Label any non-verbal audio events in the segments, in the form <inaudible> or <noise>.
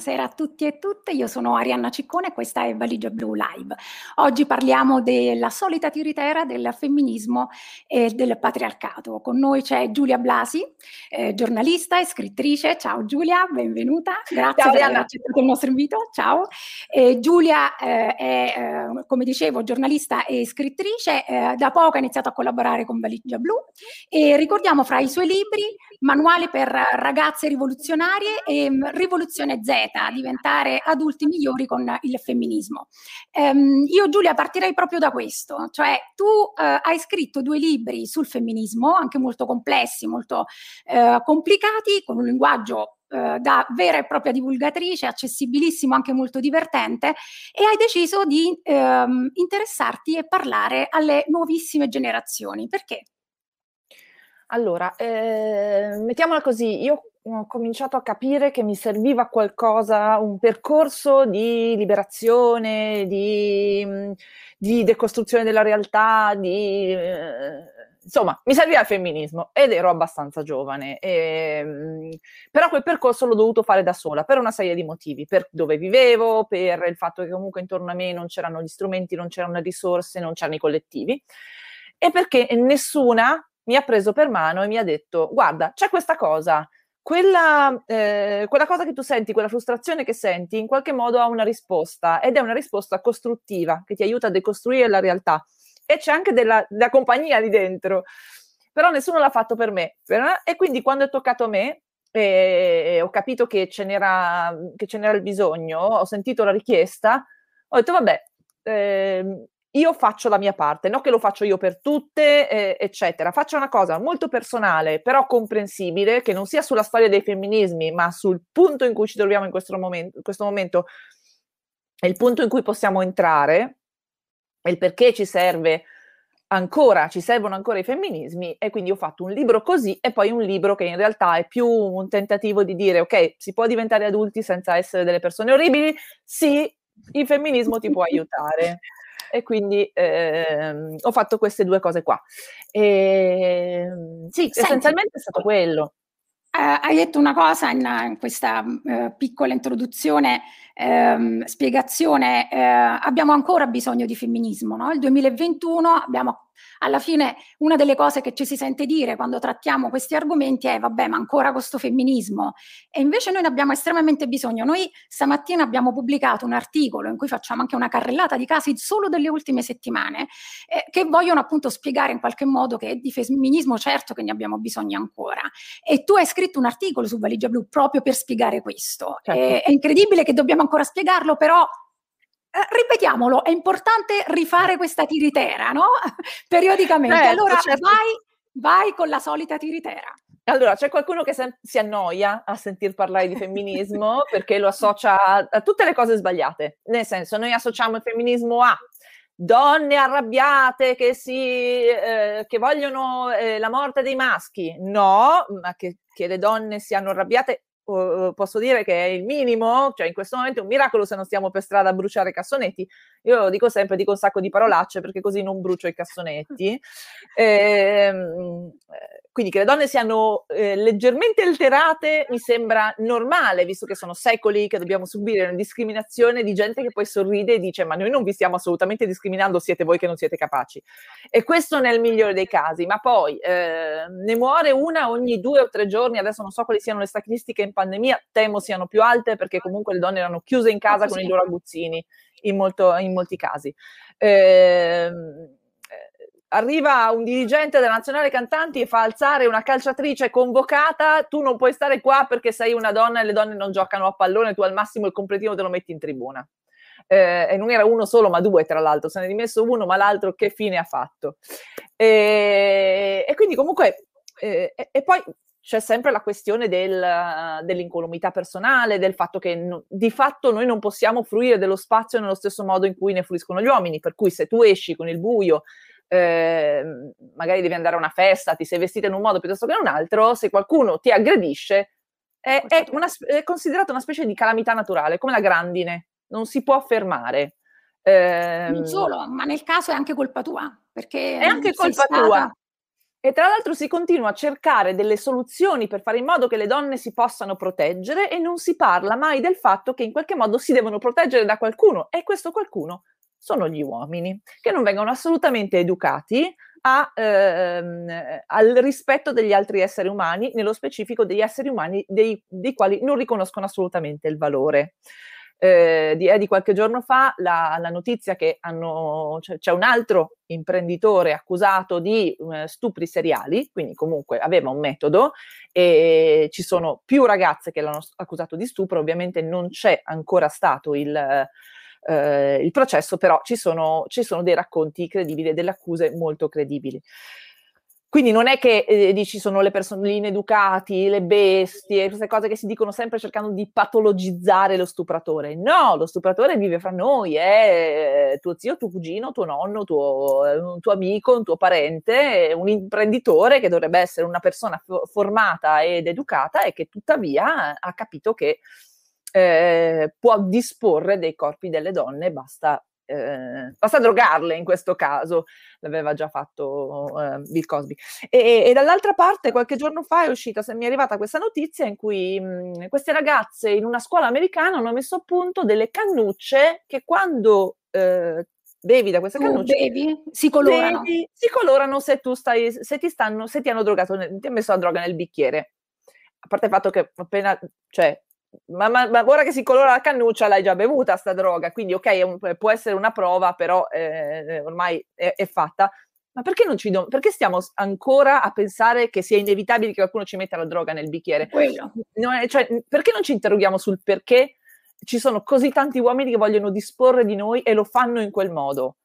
Buonasera a tutti e tutte, io sono Arianna Ciccone e questa è Valigia Blu Live. Oggi parliamo della solita tiritera del femminismo e del patriarcato. Con noi c'è Giulia Blasi, eh, giornalista e scrittrice. Ciao Giulia, benvenuta, grazie Ciao, per aver accettato il nostro invito. Ciao. Eh, Giulia eh, è, eh, come dicevo, giornalista e scrittrice, eh, da poco ha iniziato a collaborare con Valigia Blu e ricordiamo fra i suoi libri Manuale per ragazze rivoluzionarie e rivoluzione Z, diventare adulti migliori con il femminismo. Um, io Giulia partirei proprio da questo, cioè tu uh, hai scritto due libri sul femminismo, anche molto complessi, molto uh, complicati, con un linguaggio uh, da vera e propria divulgatrice, accessibilissimo, anche molto divertente, e hai deciso di um, interessarti e parlare alle nuovissime generazioni. Perché? Allora, eh, mettiamola così, io ho cominciato a capire che mi serviva qualcosa, un percorso di liberazione, di, di decostruzione della realtà, di, eh, insomma, mi serviva il femminismo ed ero abbastanza giovane. E, però quel percorso l'ho dovuto fare da sola per una serie di motivi, per dove vivevo, per il fatto che comunque intorno a me non c'erano gli strumenti, non c'erano le risorse, non c'erano i collettivi e perché nessuna mi ha preso per mano e mi ha detto guarda, c'è questa cosa quella, eh, quella, cosa che tu senti, quella frustrazione che senti, in qualche modo ha una risposta ed è una risposta costruttiva che ti aiuta a decostruire la realtà. E c'è anche della, della compagnia lì dentro. Però nessuno l'ha fatto per me. E quindi quando è toccato a me, e ho capito che ce, che ce n'era il bisogno, ho sentito la richiesta, ho detto vabbè, eh, io faccio la mia parte, non che lo faccio io per tutte, eh, eccetera. Faccio una cosa molto personale, però comprensibile, che non sia sulla storia dei femminismi, ma sul punto in cui ci troviamo in questo momento, in questo momento è il punto in cui possiamo entrare, e il perché ci serve ancora, ci servono ancora i femminismi, e quindi ho fatto un libro così e poi un libro che in realtà è più un tentativo di dire, ok, si può diventare adulti senza essere delle persone orribili? Sì, il femminismo ti può <laughs> aiutare e quindi ehm, ho fatto queste due cose qua. E, ehm, sì, Senti, essenzialmente è stato quello. Uh, hai detto una cosa in, in questa uh, piccola introduzione, um, spiegazione, uh, abbiamo ancora bisogno di femminismo, no? Il 2021 abbiamo alla fine una delle cose che ci si sente dire quando trattiamo questi argomenti è vabbè ma ancora questo femminismo e invece noi ne abbiamo estremamente bisogno. Noi stamattina abbiamo pubblicato un articolo in cui facciamo anche una carrellata di casi solo delle ultime settimane eh, che vogliono appunto spiegare in qualche modo che di femminismo certo che ne abbiamo bisogno ancora e tu hai scritto un articolo su Valigia Blu proprio per spiegare questo. Certo. Eh, è incredibile che dobbiamo ancora spiegarlo però eh, ripetiamolo, è importante rifare questa tiritera, no? <laughs> Periodicamente. Certo, allora certo. vai, vai con la solita tiritera. Allora, c'è qualcuno che se- si annoia a sentir parlare di femminismo <laughs> perché lo associa a, a, tutte le cose sbagliate. Nel senso, noi associamo il femminismo a donne arrabbiate che, si, eh, che vogliono eh, la morte dei maschi. No, ma che, che le donne siano arrabbiate posso dire che è il minimo, cioè in questo momento è un miracolo se non stiamo per strada a bruciare cassonetti. Io lo dico sempre, dico un sacco di parolacce perché così non brucio i cassonetti. <laughs> Eh, quindi che le donne siano eh, leggermente alterate mi sembra normale, visto che sono secoli che dobbiamo subire una discriminazione di gente che poi sorride e dice ma noi non vi stiamo assolutamente discriminando, siete voi che non siete capaci. E questo nel migliore dei casi, ma poi eh, ne muore una ogni due o tre giorni, adesso non so quali siano le statistiche in pandemia, temo siano più alte perché comunque le donne erano chiuse in casa con i loro aguzzini in, molto, in molti casi. Ehm, eh, arriva un dirigente della nazionale cantanti e fa alzare una calciatrice convocata, tu non puoi stare qua perché sei una donna e le donne non giocano a pallone, tu al massimo il completino te lo metti in tribuna. Eh, e non era uno solo, ma due, tra l'altro, se ne è dimesso uno, ma l'altro che fine ha fatto? E, e quindi comunque, eh, e, poi c'è sempre la questione del, dell'incolumità personale, del fatto che no, di fatto noi non possiamo fruire dello spazio nello stesso modo in cui ne fruiscono gli uomini, per cui se tu esci con il buio, eh, magari devi andare a una festa, ti sei vestita in un modo piuttosto che in un altro, se qualcuno ti aggredisce, è, è, una, è considerata una specie di calamità naturale, come la grandine, non si può fermare. Eh, non solo, ma nel caso è anche colpa tua, perché è anche colpa stata... tua. E tra l'altro si continua a cercare delle soluzioni per fare in modo che le donne si possano proteggere e non si parla mai del fatto che in qualche modo si devono proteggere da qualcuno e questo qualcuno sono gli uomini, che non vengono assolutamente educati a, ehm, al rispetto degli altri esseri umani, nello specifico degli esseri umani dei, dei quali non riconoscono assolutamente il valore eh, di, è di qualche giorno fa la, la notizia che hanno, cioè, c'è un altro imprenditore accusato di eh, stupri seriali, quindi comunque aveva un metodo e ci sono più ragazze che l'hanno accusato di stupro, ovviamente non c'è ancora stato il, eh, il processo, però ci sono, ci sono dei racconti credibili, delle accuse molto credibili. Quindi non è che eh, dici sono le persone ineducati, le bestie, queste cose che si dicono sempre cercando di patologizzare lo stupratore. No, lo stupratore vive fra noi, è tuo zio, tuo cugino, tuo nonno, tuo, un tuo amico, un tuo parente, un imprenditore che dovrebbe essere una persona f- formata ed educata e che tuttavia ha capito che eh, può disporre dei corpi delle donne, basta eh, basta drogarle in questo caso, l'aveva già fatto eh, Bill Cosby. E, e, dall'altra parte, qualche giorno fa è uscita, mi è arrivata questa notizia in cui mh, queste ragazze in una scuola americana hanno messo a punto delle cannucce che quando eh, bevi da queste cannucce bevi, si colorano. Bevi, si colorano se tu stai, se ti stanno, se ti hanno drogato, ti hanno messo la droga nel bicchiere. A parte il fatto che appena, cioè, ma, ma, ma, ora che si colora la cannuccia l'hai già bevuta sta droga, quindi ok, un, può essere una prova, però eh, ormai è, è, fatta. Ma perché, non ci do- perché stiamo ancora a pensare che sia inevitabile che qualcuno ci metta la droga nel bicchiere? È, cioè, perché non ci interroghiamo sul perché ci sono così tanti uomini che vogliono disporre di noi e lo fanno in quel modo?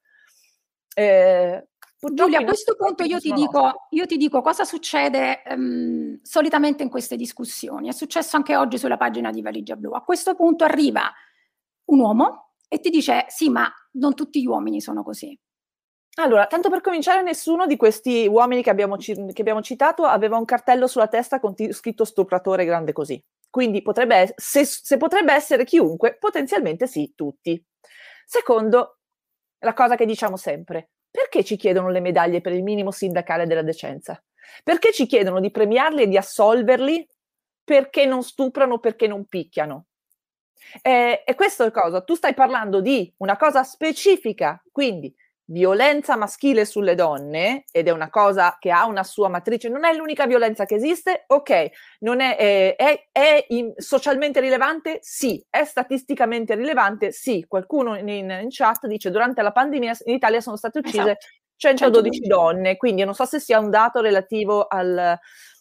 Eh, Giulia, a questo punto io ti, dico, io ti, dico, cosa succede um, solitamente in queste discussioni. È successo anche oggi sulla pagina di Valigia Blu. A questo punto arriva un uomo e ti dice sì, ma non tutti gli uomini sono così. Allora, tanto per cominciare, nessuno di questi uomini che abbiamo, che abbiamo citato aveva un cartello sulla testa con t- scritto stupratore grande così. Quindi potrebbe, se, se potrebbe essere chiunque, potenzialmente sì, tutti. Secondo, la cosa che diciamo sempre, perché ci chiedono le medaglie per il minimo sindacale della decenza? Perché ci chiedono di premiarli e di assolverli perché non stuprano, perché non picchiano? Eh, e questo è cosa? Tu stai parlando di una cosa specifica, quindi violenza maschile sulle donne, ed è una cosa che ha una sua matrice, non è l'unica violenza che esiste, ok, non è, eh, è, è in, socialmente rilevante? Sì, è statisticamente rilevante? Sì, qualcuno in, in, chat dice durante la pandemia in Italia sono state uccise esatto. 112 donne, quindi non so se sia un dato relativo al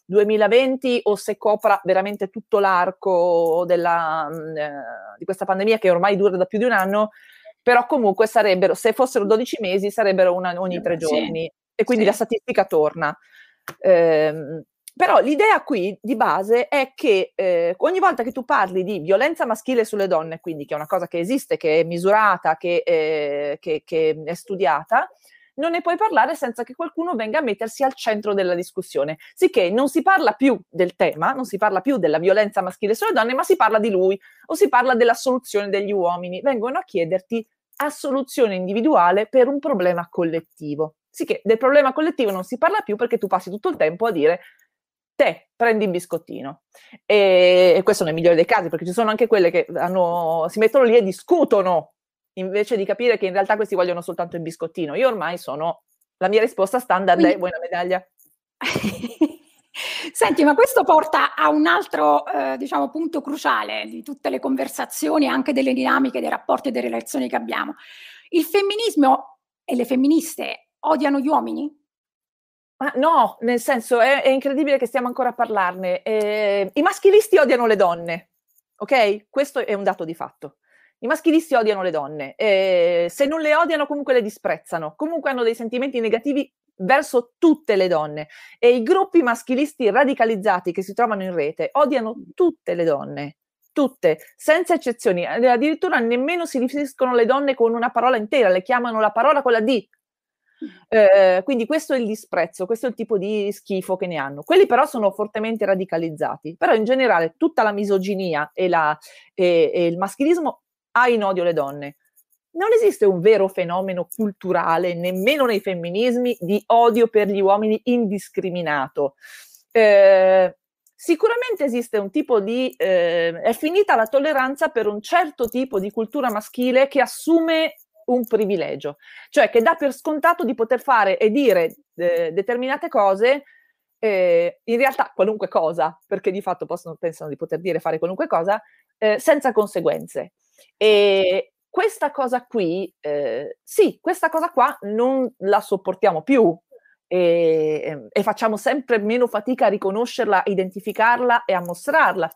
2020 o se copra veramente tutto l'arco della, mm, eh, di questa pandemia che ormai dura da più di un anno, però comunque sarebbero, se fossero 12 mesi, sarebbero una ogni tre giorni sì. e quindi sì. la statistica torna. Eh, però l'idea qui di base è che eh, ogni volta che tu parli di violenza maschile sulle donne, quindi che è una cosa che esiste, che è misurata, che, eh, che, che è studiata, non ne puoi parlare senza che qualcuno venga a mettersi al centro della discussione. Sicché non si parla più del tema, non si parla più della violenza maschile sulle donne, ma si parla di lui o si parla della soluzione degli uomini. Vengono a chiederti a soluzione individuale per un problema collettivo. Sicché del problema collettivo non si parla più perché tu passi tutto il tempo a dire te prendi il biscottino. E, questo nel migliore dei casi, perché ci sono anche quelle che hanno, si mettono lì e discutono invece di capire che in realtà questi vogliono soltanto il biscottino. Io ormai sono, la mia risposta standard Quindi... è vuoi una medaglia? <laughs> Senti, ma questo porta a un altro, eh, diciamo, punto cruciale di tutte le conversazioni, anche delle dinamiche, dei rapporti e delle relazioni che abbiamo. Il femminismo e le femministe odiano gli uomini? Ma no, nel senso è, è incredibile che stiamo ancora a parlarne. Eh, I maschilisti odiano le donne, ok? Questo è un dato di fatto. I maschilisti odiano le donne, eh, se non le odiano comunque le disprezzano, comunque hanno dei sentimenti negativi verso tutte le donne. E i gruppi maschilisti radicalizzati che si trovano in rete odiano tutte le donne, tutte, senza eccezioni, addirittura nemmeno si riferiscono le donne con una parola intera, le chiamano la parola con la D, eh, quindi questo è il disprezzo, questo è il tipo di schifo che ne hanno. Quelli però sono fortemente radicalizzati, però in generale tutta la misoginia e, la, e, e il maschilismo ha in odio le donne. Non esiste un vero fenomeno culturale, nemmeno nei femminismi, di odio per gli uomini indiscriminato. Eh, sicuramente esiste un tipo di... Eh, è finita la tolleranza per un certo tipo di cultura maschile che assume un privilegio, cioè che dà per scontato di poter fare e dire eh, determinate cose, eh, in realtà qualunque cosa, perché di fatto possono, pensano di poter dire fare qualunque cosa, eh, senza conseguenze. E questa cosa qui, eh, sì, questa cosa qua non la sopportiamo più, e, ehm, e, facciamo sempre meno fatica a riconoscerla, a identificarla e a mostrarla.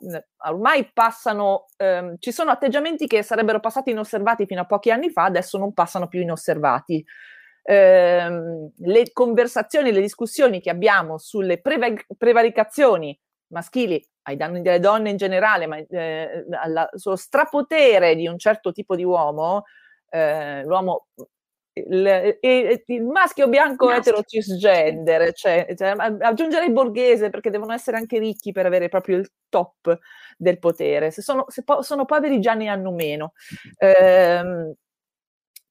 Ormai passano, ehm, ci sono atteggiamenti che sarebbero passati inosservati fino a pochi anni fa, adesso non passano più inosservati. Eh, le conversazioni, le discussioni che abbiamo sulle preva- prevaricazioni maschili ai danni delle donne in generale, ma eh, alla, sullo strapotere di un certo tipo di uomo, eh, l'uomo il, il, il, maschio bianco maschio. etero cisgender, cioè, cioè, aggiungerei borghese perché devono essere anche ricchi per avere proprio il top del potere. Se sono, se po- sono poveri già ne hanno meno. Ehm,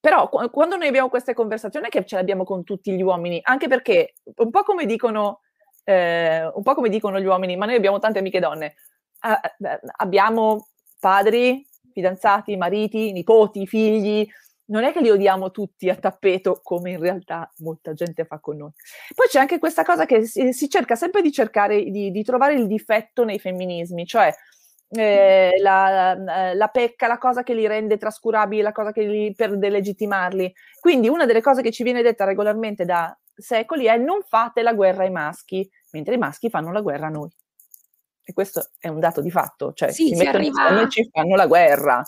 però qu- quando noi abbiamo queste conversazioni che ce le abbiamo con tutti gli uomini, anche perché un po' come dicono, eh, un po' come dicono gli uomini, ma noi abbiamo tante amiche donne, eh, abbiamo padri, fidanzati, mariti, nipoti, figli, non è che li odiamo tutti a tappeto come in realtà molta gente fa con noi. Poi c'è anche questa cosa che si, si cerca sempre di cercare di, di, trovare il difetto nei femminismi, cioè eh, la, la, pecca, la cosa che li rende trascurabili, la cosa che li, per delegittimarli. Quindi una delle cose che ci viene detta regolarmente da secoli è non fate la guerra ai maschi, mentre i maschi fanno la guerra a noi. E questo è un dato di fatto, cioè sì, si, si mettono arriva... e ci fanno la guerra.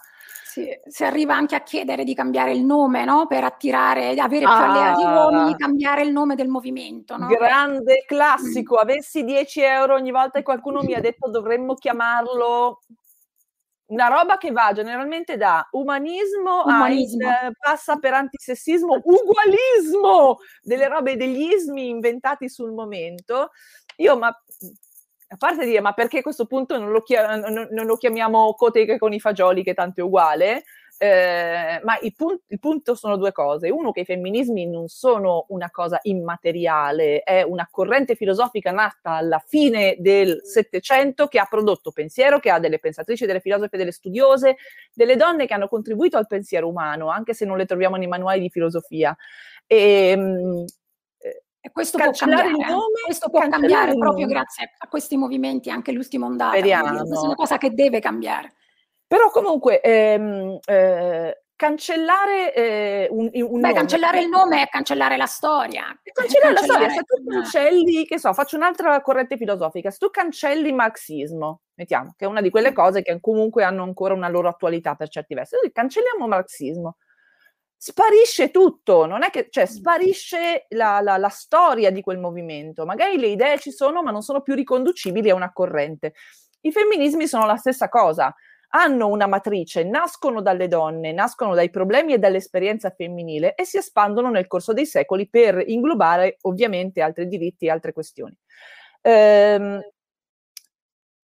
Si, si, arriva anche a chiedere di cambiare il nome, no? Per attirare, avere più ah, alleati uomini, cambiare il nome del movimento, no? Grande classico, avessi 10 euro ogni volta che qualcuno <laughs> mi ha detto dovremmo chiamarlo una roba che va generalmente da umanismo, umanismo. a eh, passa per antisessismo, ugualismo, delle robe degli ismi inventati sul momento. Io ma a parte dire, ma perché a questo punto non lo, chiam- non, non lo chiamiamo coteche con i fagioli, che tanto è uguale? Eh, ma il, pun- il, punto sono due cose. Uno, che i femminismi non sono una cosa immateriale, è una corrente filosofica nata alla fine del Settecento che ha prodotto pensiero, che ha delle pensatrici, delle filosofe, delle studiose, delle donne che hanno contribuito al pensiero umano, anche se non le troviamo nei manuali di filosofia. E, mh, e questo può cambiare, il nome, questo può cambiare proprio grazie a questi movimenti, anche l'ultima ondata. Questa è una cosa che deve cambiare. Però comunque ehm, eh, cancellare eh, un, un Beh, nome. cancellare il nome è cancellare la storia. Cancellare, cancellare la storia, se tu cancelli, che so, faccio un'altra corrente filosofica, se tu cancelli il marxismo, mettiamo, che è una di quelle cose che comunque hanno ancora una loro attualità per certi versi, cancelliamo il marxismo, sparisce tutto, non è che, cioè, sparisce la, la, la, storia di quel movimento. Magari le idee ci sono, ma non sono più riconducibili a una corrente. I femminismi sono la stessa cosa, hanno una matrice, nascono dalle donne, nascono dai problemi e dall'esperienza femminile e si espandono nel corso dei secoli per inglobare ovviamente altri diritti e altre questioni. Ehm,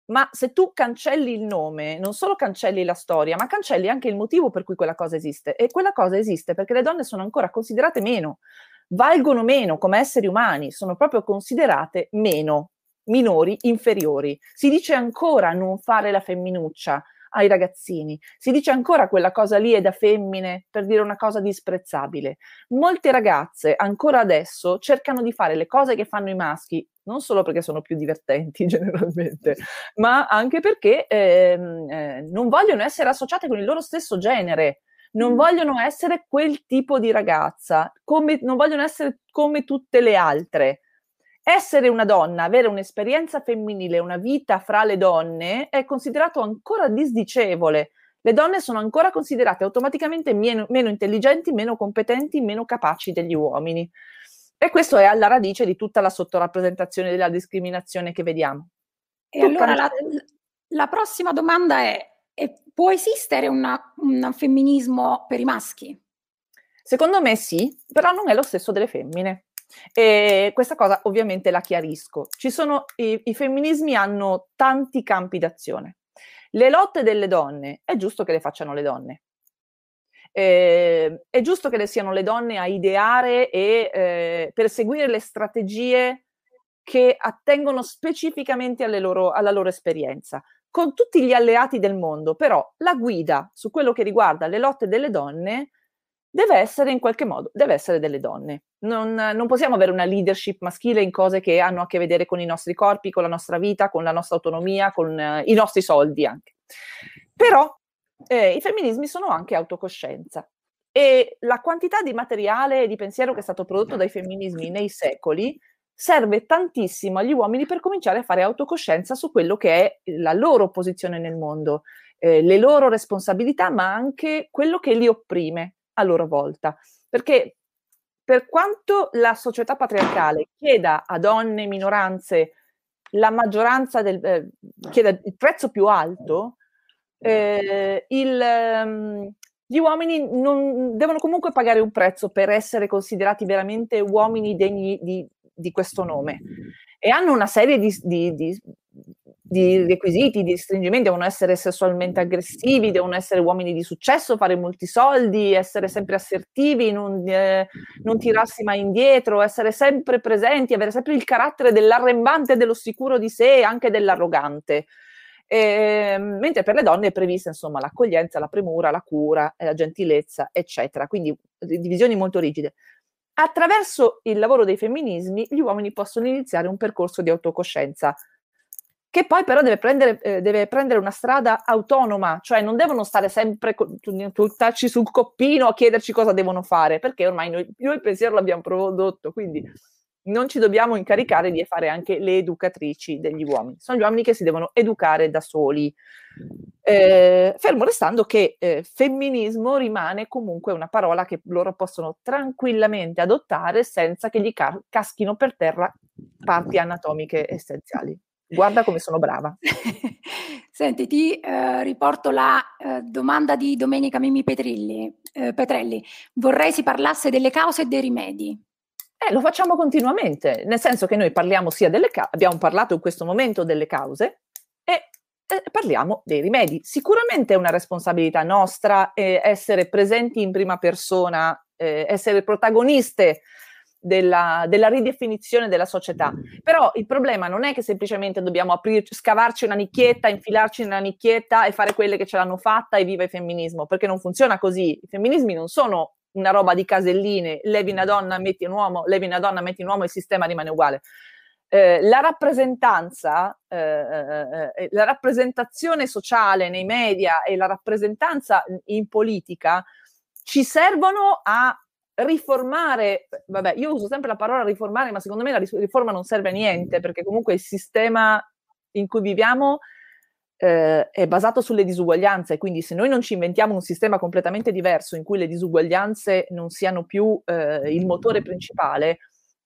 ma se tu cancelli il nome, non solo cancelli la storia, ma cancelli anche il motivo per cui quella cosa esiste. E quella cosa esiste perché le donne sono ancora considerate meno, valgono meno come esseri umani, sono proprio considerate meno, minori, inferiori. Si dice ancora non fare la femminuccia ai ragazzini, si dice ancora quella cosa lì è da femmine per dire una cosa disprezzabile. Molte ragazze ancora adesso cercano di fare le cose che fanno i maschi non solo perché sono più divertenti <laughs> generalmente, ma anche perché ehm, eh, non vogliono essere associate con il loro stesso genere. non mm. vogliono essere quel tipo di ragazza, come, non vogliono essere come tutte le altre. Essere una donna, avere un'esperienza femminile, una vita fra le donne è considerato ancora disdicevole. Le donne sono ancora considerate automaticamente meno, meno intelligenti, meno competenti, meno capaci degli uomini. E questo è alla radice di tutta la sottorappresentazione della discriminazione che vediamo. E tu allora la, la, prossima domanda è, è può esistere una, un femminismo per i maschi? Secondo me sì, però non è lo stesso delle femmine. E questa cosa ovviamente la chiarisco. Sono, i, i femminismi hanno tanti campi d'azione. Le lotte delle donne, è giusto che le facciano le donne. Eh, è giusto che le siano le donne a ideare e eh, perseguire le strategie che attengono specificamente loro, alla loro esperienza, con tutti gli alleati del mondo, però la guida su quello che riguarda le lotte delle donne deve essere in qualche modo, deve essere delle donne. Non, non, possiamo avere una leadership maschile in cose che hanno a che vedere con i nostri corpi, con la nostra vita, con la nostra autonomia, con uh, i nostri soldi anche. Però eh, i femminismi sono anche autocoscienza e la quantità di materiale e di pensiero che è stato prodotto dai femminismi nei secoli serve tantissimo agli uomini per cominciare a fare autocoscienza su quello che è la loro posizione nel mondo, eh, le loro responsabilità, ma anche quello che li opprime a loro volta. Perché per quanto la società patriarcale chieda a donne minoranze la maggioranza del eh, chieda il prezzo più alto, eh, il, um, gli uomini non, devono comunque pagare un prezzo per essere considerati veramente uomini degni di, di questo nome e hanno una serie di, di, di, di, requisiti, di stringimenti, devono essere sessualmente aggressivi, devono essere uomini di successo, fare molti soldi, essere sempre assertivi, non, eh, non tirarsi mai indietro, essere sempre presenti, avere sempre il carattere dell'arrembante, dello sicuro di sé e anche dell'arrogante. E, mentre per le donne è prevista insomma l'accoglienza, la premura, la cura, la gentilezza, eccetera. Quindi divisioni molto rigide. Attraverso il lavoro dei femminismi gli uomini possono iniziare un percorso di autocoscienza che poi però deve prendere, eh, deve prendere, una strada autonoma, cioè non devono stare sempre buttarci sul coppino a chiederci cosa devono fare, perché ormai noi, noi il pensiero l'abbiamo prodotto, quindi non ci dobbiamo incaricare di fare anche le educatrici degli uomini. Sono gli uomini che si devono educare da soli. Eh, fermo restando che eh, femminismo rimane comunque una parola che loro possono tranquillamente adottare senza che gli ca- caschino per terra parti anatomiche essenziali. Guarda come sono brava. <laughs> Senti, ti eh, riporto la eh, domanda di Domenica Mimi Petrilli, eh, Petrelli. Vorrei si parlasse delle cause e dei rimedi. Eh, lo facciamo continuamente, nel senso che noi parliamo sia delle cause, abbiamo parlato in questo momento delle cause e parliamo dei rimedi. Sicuramente è una responsabilità nostra eh, essere presenti in prima persona, eh, essere protagoniste della, della, ridefinizione della società. Però il problema non è che semplicemente dobbiamo aprirci, scavarci una nicchietta, infilarci in una nicchietta e fare quelle che ce l'hanno fatta e viva il femminismo, perché non funziona così. I femminismi non sono una roba di caselline, levi una donna, metti un uomo, levi una donna, metti un uomo, il sistema rimane uguale. Eh, la rappresentanza, eh, eh, eh, la rappresentazione sociale nei media e la rappresentanza in politica ci servono a riformare, vabbè, io uso sempre la parola riformare, ma secondo me la riforma non serve a niente, perché comunque il sistema in cui viviamo eh, è basato sulle disuguaglianze, quindi se noi non ci inventiamo un sistema completamente diverso in cui le disuguaglianze non siano più eh, il motore principale,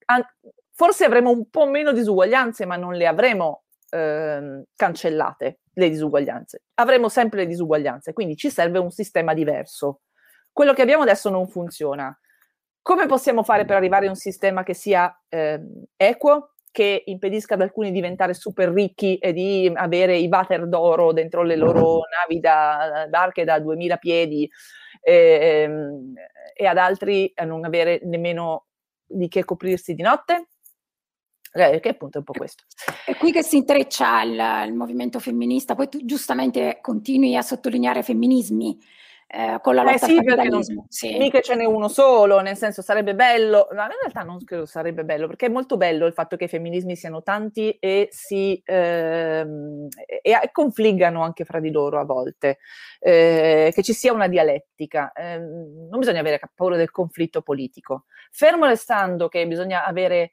an- forse avremo un po' meno disuguaglianze, ma non le avremo eh, cancellate, le disuguaglianze. Avremo sempre le disuguaglianze, quindi ci serve un sistema diverso. Quello che abbiamo adesso non funziona. Come possiamo fare per arrivare a un sistema che sia eh, equo, che impedisca ad alcuni di diventare super ricchi e di avere i water d'oro dentro le loro navi da barche da 2000 piedi e, e ad altri a non avere nemmeno di che coprirsi di notte? Eh, che appunto è un po' questo. È qui che si intreccia il, il movimento femminista, poi tu giustamente continui a sottolineare femminismi. Eh, con la lotta eh sì, al capitalismo. Sì. Mica ce n'è uno solo, nel senso sarebbe bello, ma in realtà non credo sarebbe bello, perché è molto bello il fatto che i femminismi siano tanti e si ehm, e, e confliggano anche fra di loro a volte, eh, che ci sia una dialettica. Eh, non bisogna avere paura del conflitto politico. Fermo restando che bisogna avere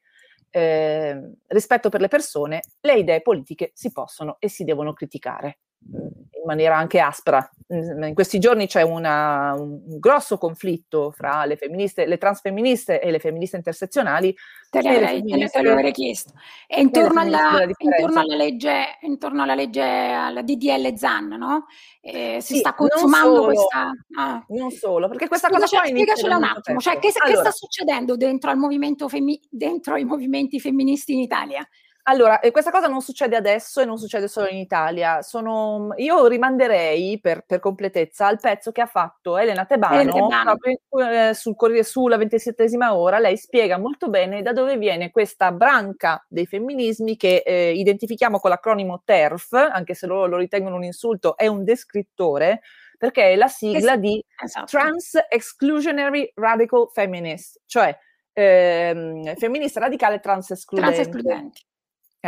eh, rispetto per le persone, le idee politiche si possono e si devono criticare in maniera anche aspra. In questi giorni c'è una, un grosso conflitto fra le femministe, le transfemministe e le femministe intersezionali. Te le avrei, te lo avrei chiesto. E intorno alla, intorno alla, legge, intorno alla legge, alla DDL ZAN, no? Eh, si sì, sta consumando solo, questa... Ah. Non solo, perché questa Scusa, cosa qua Spiegacela un attimo, cioè, che, allora, che, sta succedendo dentro, al movimento femmi- dentro i movimenti femministi in Italia? Allora, e questa cosa non succede adesso e non succede solo in Italia. Sono, io rimanderei per, per, completezza al pezzo che ha fatto Elena Tebano, Tebano. Eh, sul Corriere sulla 27esima ora. Lei spiega molto bene da dove viene questa branca dei femminismi che eh, identifichiamo con l'acronimo TERF, anche se loro lo ritengono un insulto, è un descrittore perché è la sigla di esatto. Trans Exclusionary Radical Feminist, cioè ehm, femminista radicale trans escludente.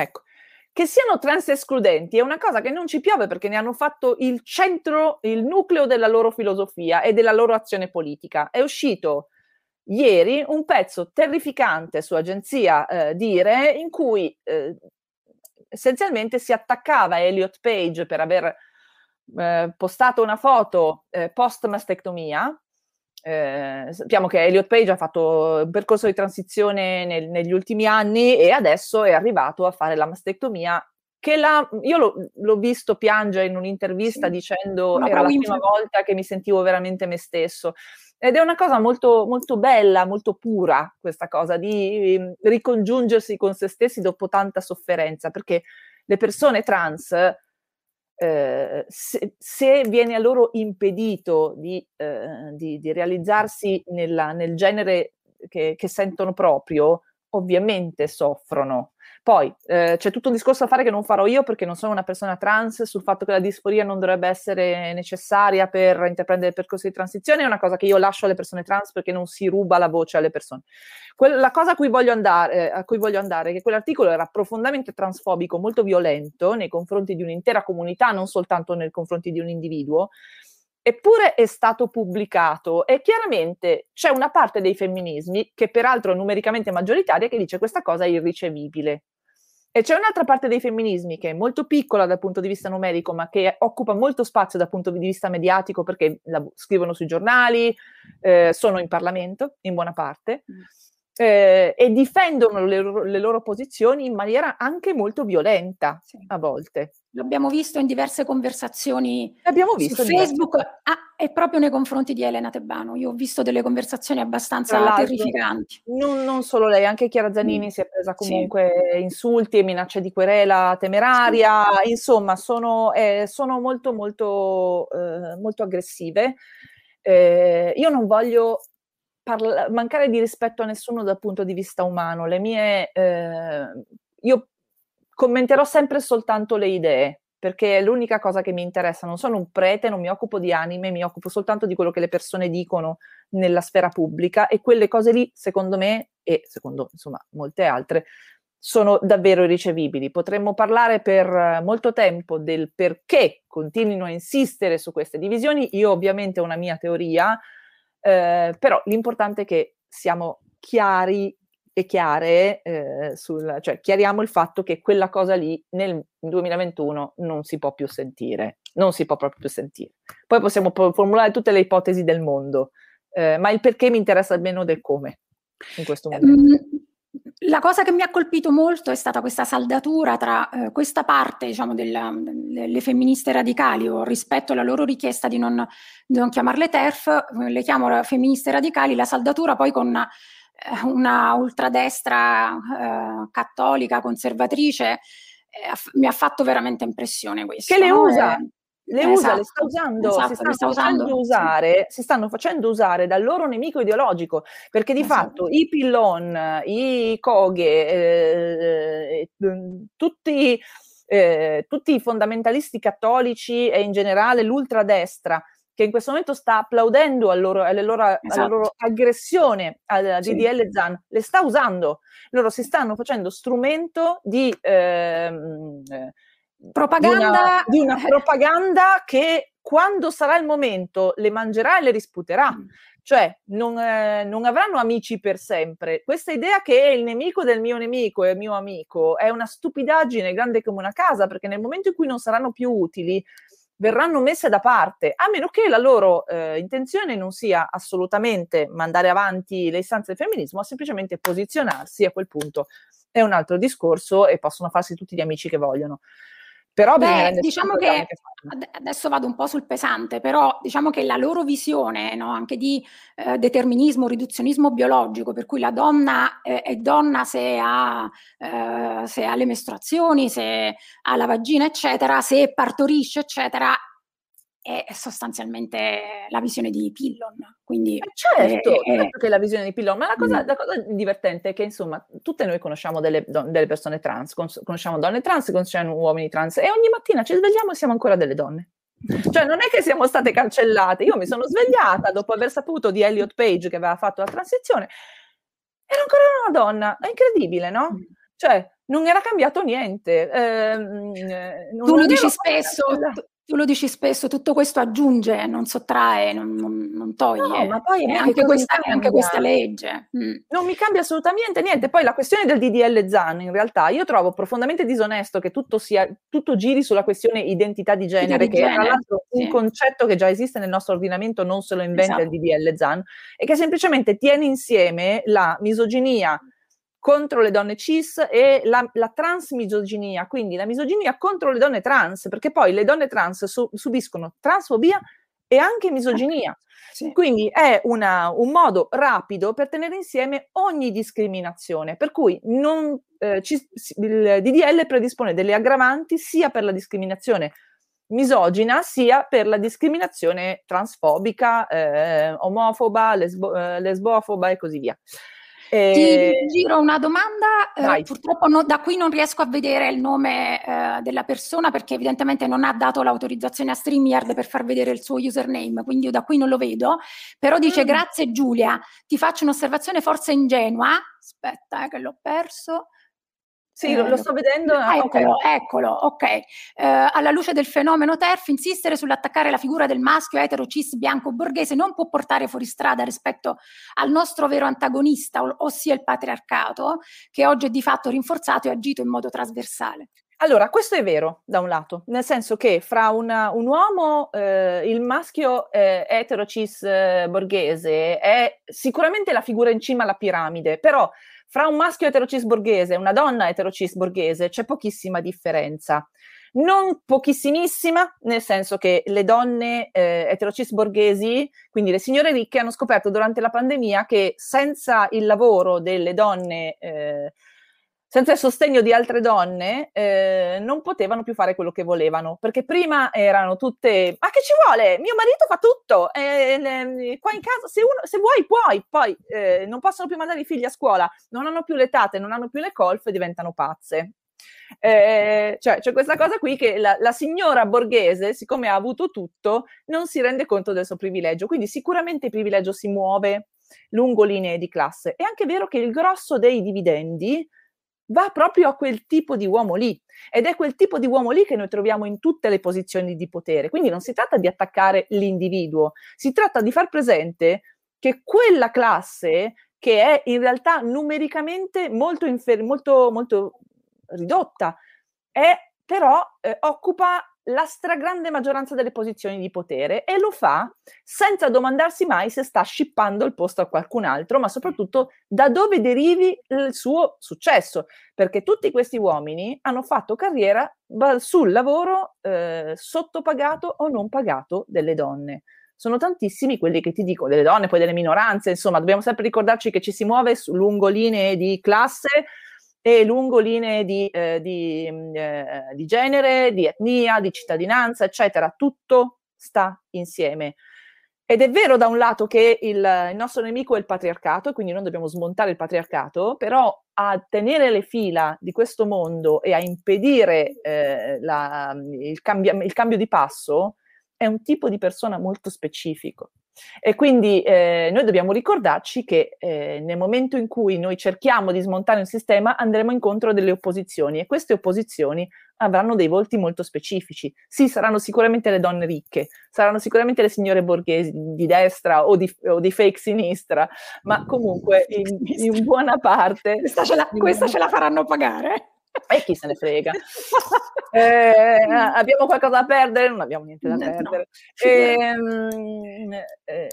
Ecco, che siano trans escludenti è una cosa che non ci piove perché ne hanno fatto il centro, il nucleo della loro filosofia e della loro azione politica. È uscito ieri un pezzo terrificante su agenzia eh, Dire in cui eh, essenzialmente si attaccava Elliot Page per aver eh, postato una foto eh, post mastectomia eh, sappiamo che Elliot Page ha fatto un percorso di transizione nel, negli ultimi anni e adesso è arrivato a fare la mastectomia che la, io lo, l'ho visto piangere in un'intervista sì. dicendo una era la prima volta che mi sentivo veramente me stesso. Ed è una cosa molto, molto bella, molto pura questa cosa di ehm, ricongiungersi con se stessi dopo tanta sofferenza, perché le persone trans eh, se, se, viene a loro impedito di, eh, di, di realizzarsi nella, nel genere che, che, sentono proprio, ovviamente soffrono. Poi eh, c'è tutto un discorso da fare che non farò io perché non sono una persona trans sul fatto che la disforia non dovrebbe essere necessaria per intraprendere il percorso di transizione, è una cosa che io lascio alle persone trans perché non si ruba la voce alle persone. Quella, la cosa a cui, andare, eh, a cui voglio andare è che quell'articolo era profondamente transfobico, molto violento nei confronti di un'intera comunità, non soltanto nei confronti di un individuo, Eppure è stato pubblicato e chiaramente c'è una parte dei femminismi, che peraltro è numericamente maggioritaria, che dice questa cosa è irricevibile. E c'è un'altra parte dei femminismi che è molto piccola dal punto di vista numerico, ma che occupa molto spazio dal punto di vista mediatico perché la, scrivono sui giornali, eh, sono in Parlamento in buona parte. Eh, e difendono le, le, loro posizioni in maniera anche molto violenta sì. a volte. L'abbiamo visto in diverse conversazioni L'abbiamo visto su Facebook ah, e proprio nei confronti di Elena Tebano. Io ho visto delle conversazioni abbastanza terrificanti. Non, non, solo lei, anche Chiara Zanini mm. si è presa comunque sì. insulti e minacce di querela temeraria. Sì. Insomma, sono, eh, sono molto, molto, eh, molto aggressive. Eh, io non voglio parla- mancare di rispetto a nessuno dal punto di vista umano. Le mie, eh, io commenterò sempre soltanto le idee, perché è l'unica cosa che mi interessa. Non sono un prete, non mi occupo di anime, mi occupo soltanto di quello che le persone dicono nella sfera pubblica e quelle cose lì, secondo me, e secondo insomma molte altre, sono davvero irricevibili. Potremmo parlare per molto tempo del perché continuino a insistere su queste divisioni. Io ovviamente ho una mia teoria, eh, però l'importante è che siamo chiari e chiare, eh, sul, cioè chiariamo il fatto che quella cosa lì nel 2021 non si può più sentire, non si può proprio più sentire. Poi possiamo formulare tutte le ipotesi del mondo, eh, ma il perché mi interessa meno del come in questo momento. La cosa che mi ha colpito molto è stata questa saldatura tra eh, questa parte, diciamo, delle femministe radicali o rispetto alla loro richiesta di non, di non chiamarle TERF, eh, le chiamo femministe radicali, la saldatura poi con una, eh, una ultradestra eh, cattolica, conservatrice, eh, mi ha fatto veramente impressione questo. Che le usa, le esatto, usa, le sta usando, esatto, si, stanno sta usando, usare, sì. si stanno facendo usare dal loro nemico ideologico, perché di esatto. fatto i pillon, i coghe, eh, eh, tutti, eh, tutti i fondamentalisti cattolici e in generale l'ultradestra che in questo momento sta applaudendo al loro, loro, esatto. alla loro aggressione al sì. DDL ZAN, le sta usando. Loro si stanno facendo strumento di... Eh, propaganda. Di una, di una <laughs> propaganda che quando sarà il momento le mangerà e le risputerà. Mm. Cioè, non, eh, non, avranno amici per sempre. Questa idea che il nemico del mio nemico è il mio amico è una stupidaggine grande come una casa, perché nel momento in cui non saranno più utili, verranno messe da parte, a meno che la loro eh, intenzione non sia assolutamente mandare avanti le istanze del femminismo, ma semplicemente posizionarsi a quel punto. È un altro discorso e possono farsi tutti gli amici che vogliono. Però Beh, diciamo che, adesso vado un po' sul pesante, però diciamo che la loro visione no, anche di eh, determinismo, riduzionismo biologico, per cui la donna eh, è donna se ha, eh, se ha le mestruazioni, se ha la vagina, eccetera, se partorisce, eccetera, è sostanzialmente la visione di Pillon. Quindi, eh certo, è, certo che è la visione di Pillon, ma la cosa, mm. la cosa, divertente è che insomma tutte noi conosciamo delle, delle, persone trans, conosciamo donne trans, conosciamo uomini trans e ogni mattina ci svegliamo e siamo ancora delle donne. Cioè non è che siamo state cancellate, io mi sono svegliata dopo aver saputo di Elliot Page che aveva fatto la transizione, ero ancora una donna, è incredibile, no? Mm. Cioè non era cambiato niente. Eh, tu lo dici spesso, tu lo dici spesso, tutto questo aggiunge, non sottrae, non, non, non toglie. No, ma poi è anche questa, anche questa, legge. Mm. Non mi cambia assolutamente niente. Poi la questione del DDL ZAN, in realtà, io trovo profondamente disonesto che tutto, sia, tutto giri sulla questione identità di genere, di che genere, è tra l'altro sì. un concetto che già esiste nel nostro ordinamento, non se lo inventa esatto. il DDL ZAN, e che semplicemente tiene insieme la misoginia contro le donne cis e la, la transmisoginia, quindi la misoginia contro le donne trans, perché poi le donne trans su, subiscono transfobia e anche misoginia. Sì. Quindi è una, un modo rapido per tenere insieme ogni discriminazione, per cui non, eh, ci, il DDL predispone delle aggravanti sia per la discriminazione misogina sia per la discriminazione transfobica, eh, omofoba, lesbo, eh, lesbofoba e così via. Eh, Ti giro una domanda, eh, purtroppo no, da qui non riesco a vedere il nome eh, della persona perché evidentemente non ha dato l'autorizzazione a StreamYard per far vedere il suo username, quindi io da qui non lo vedo, però dice mm. grazie Giulia, ti faccio un'osservazione forse ingenua, aspetta eh, che l'ho perso, sì, lo, lo sto vedendo. Eccolo, okay. eccolo, ok. Eh, alla luce del fenomeno TERF, insistere sull'attaccare la figura del maschio etero cis bianco borghese non può portare fuori strada rispetto al nostro vero antagonista, ossia il patriarcato, che oggi è di fatto rinforzato e agito in modo trasversale. Allora, questo è vero da un lato, nel senso che fra una, un uomo, eh, il maschio eh, etero cis eh, borghese è sicuramente la figura in cima alla piramide, però fra un maschio eterocis borghese e una donna eterocis borghese c'è pochissima differenza. Non pochissimissima, nel senso che le donne eh, eterocis borghesi, quindi le signore ricche, hanno scoperto durante la pandemia che senza il lavoro delle donne eh, senza il sostegno di altre donne eh, non potevano più fare quello che volevano, perché prima erano tutte, ma che ci vuole? Mio marito fa tutto, eh, eh, qua in casa se, uno, se vuoi puoi, poi eh, non possono più mandare i figli a scuola, non hanno più le tate, non hanno più le colfe, diventano pazze. Eh, cioè c'è questa cosa qui che la, la, signora borghese, siccome ha avuto tutto, non si rende conto del suo privilegio, quindi sicuramente il privilegio si muove lungo linee di classe. È anche vero che il grosso dei dividendi va proprio a quel tipo di uomo lì ed è quel tipo di uomo lì che noi troviamo in tutte le posizioni di potere. Quindi non si tratta di attaccare l'individuo, si tratta di far presente che quella classe che è in realtà numericamente molto, infer- molto, molto ridotta, è, però eh, occupa la stragrande maggioranza delle posizioni di potere e lo fa senza domandarsi mai se sta scippando il posto a qualcun altro, ma soprattutto da dove derivi il suo successo, perché tutti questi uomini hanno fatto carriera sul lavoro eh, sottopagato o non pagato delle donne. Sono tantissimi quelli che ti dico, delle donne, poi delle minoranze, insomma, dobbiamo sempre ricordarci che ci si muove su lungo linee di classe, e lungo linee di, eh, di, mm, eh, di genere, di etnia, di cittadinanza, eccetera. Tutto sta insieme. Ed è vero da un lato che il, il, nostro nemico è il patriarcato, quindi noi dobbiamo smontare il patriarcato, però a tenere le fila di questo mondo e a impedire eh, la, il, cambia, il, cambio di passo è un tipo di persona molto specifico. E quindi eh, noi dobbiamo ricordarci che eh, nel momento in cui noi cerchiamo di smontare un sistema andremo incontro a delle opposizioni e queste opposizioni avranno dei volti molto specifici. Sì, saranno sicuramente le donne ricche, saranno sicuramente le signore borghesi di destra o di, o di fake sinistra, ma comunque in, in buona parte... Questa ce la, questa ce la faranno pagare. E chi se ne frega. Eh, abbiamo qualcosa da perdere? Non abbiamo niente da perdere. No. Ehm, eh,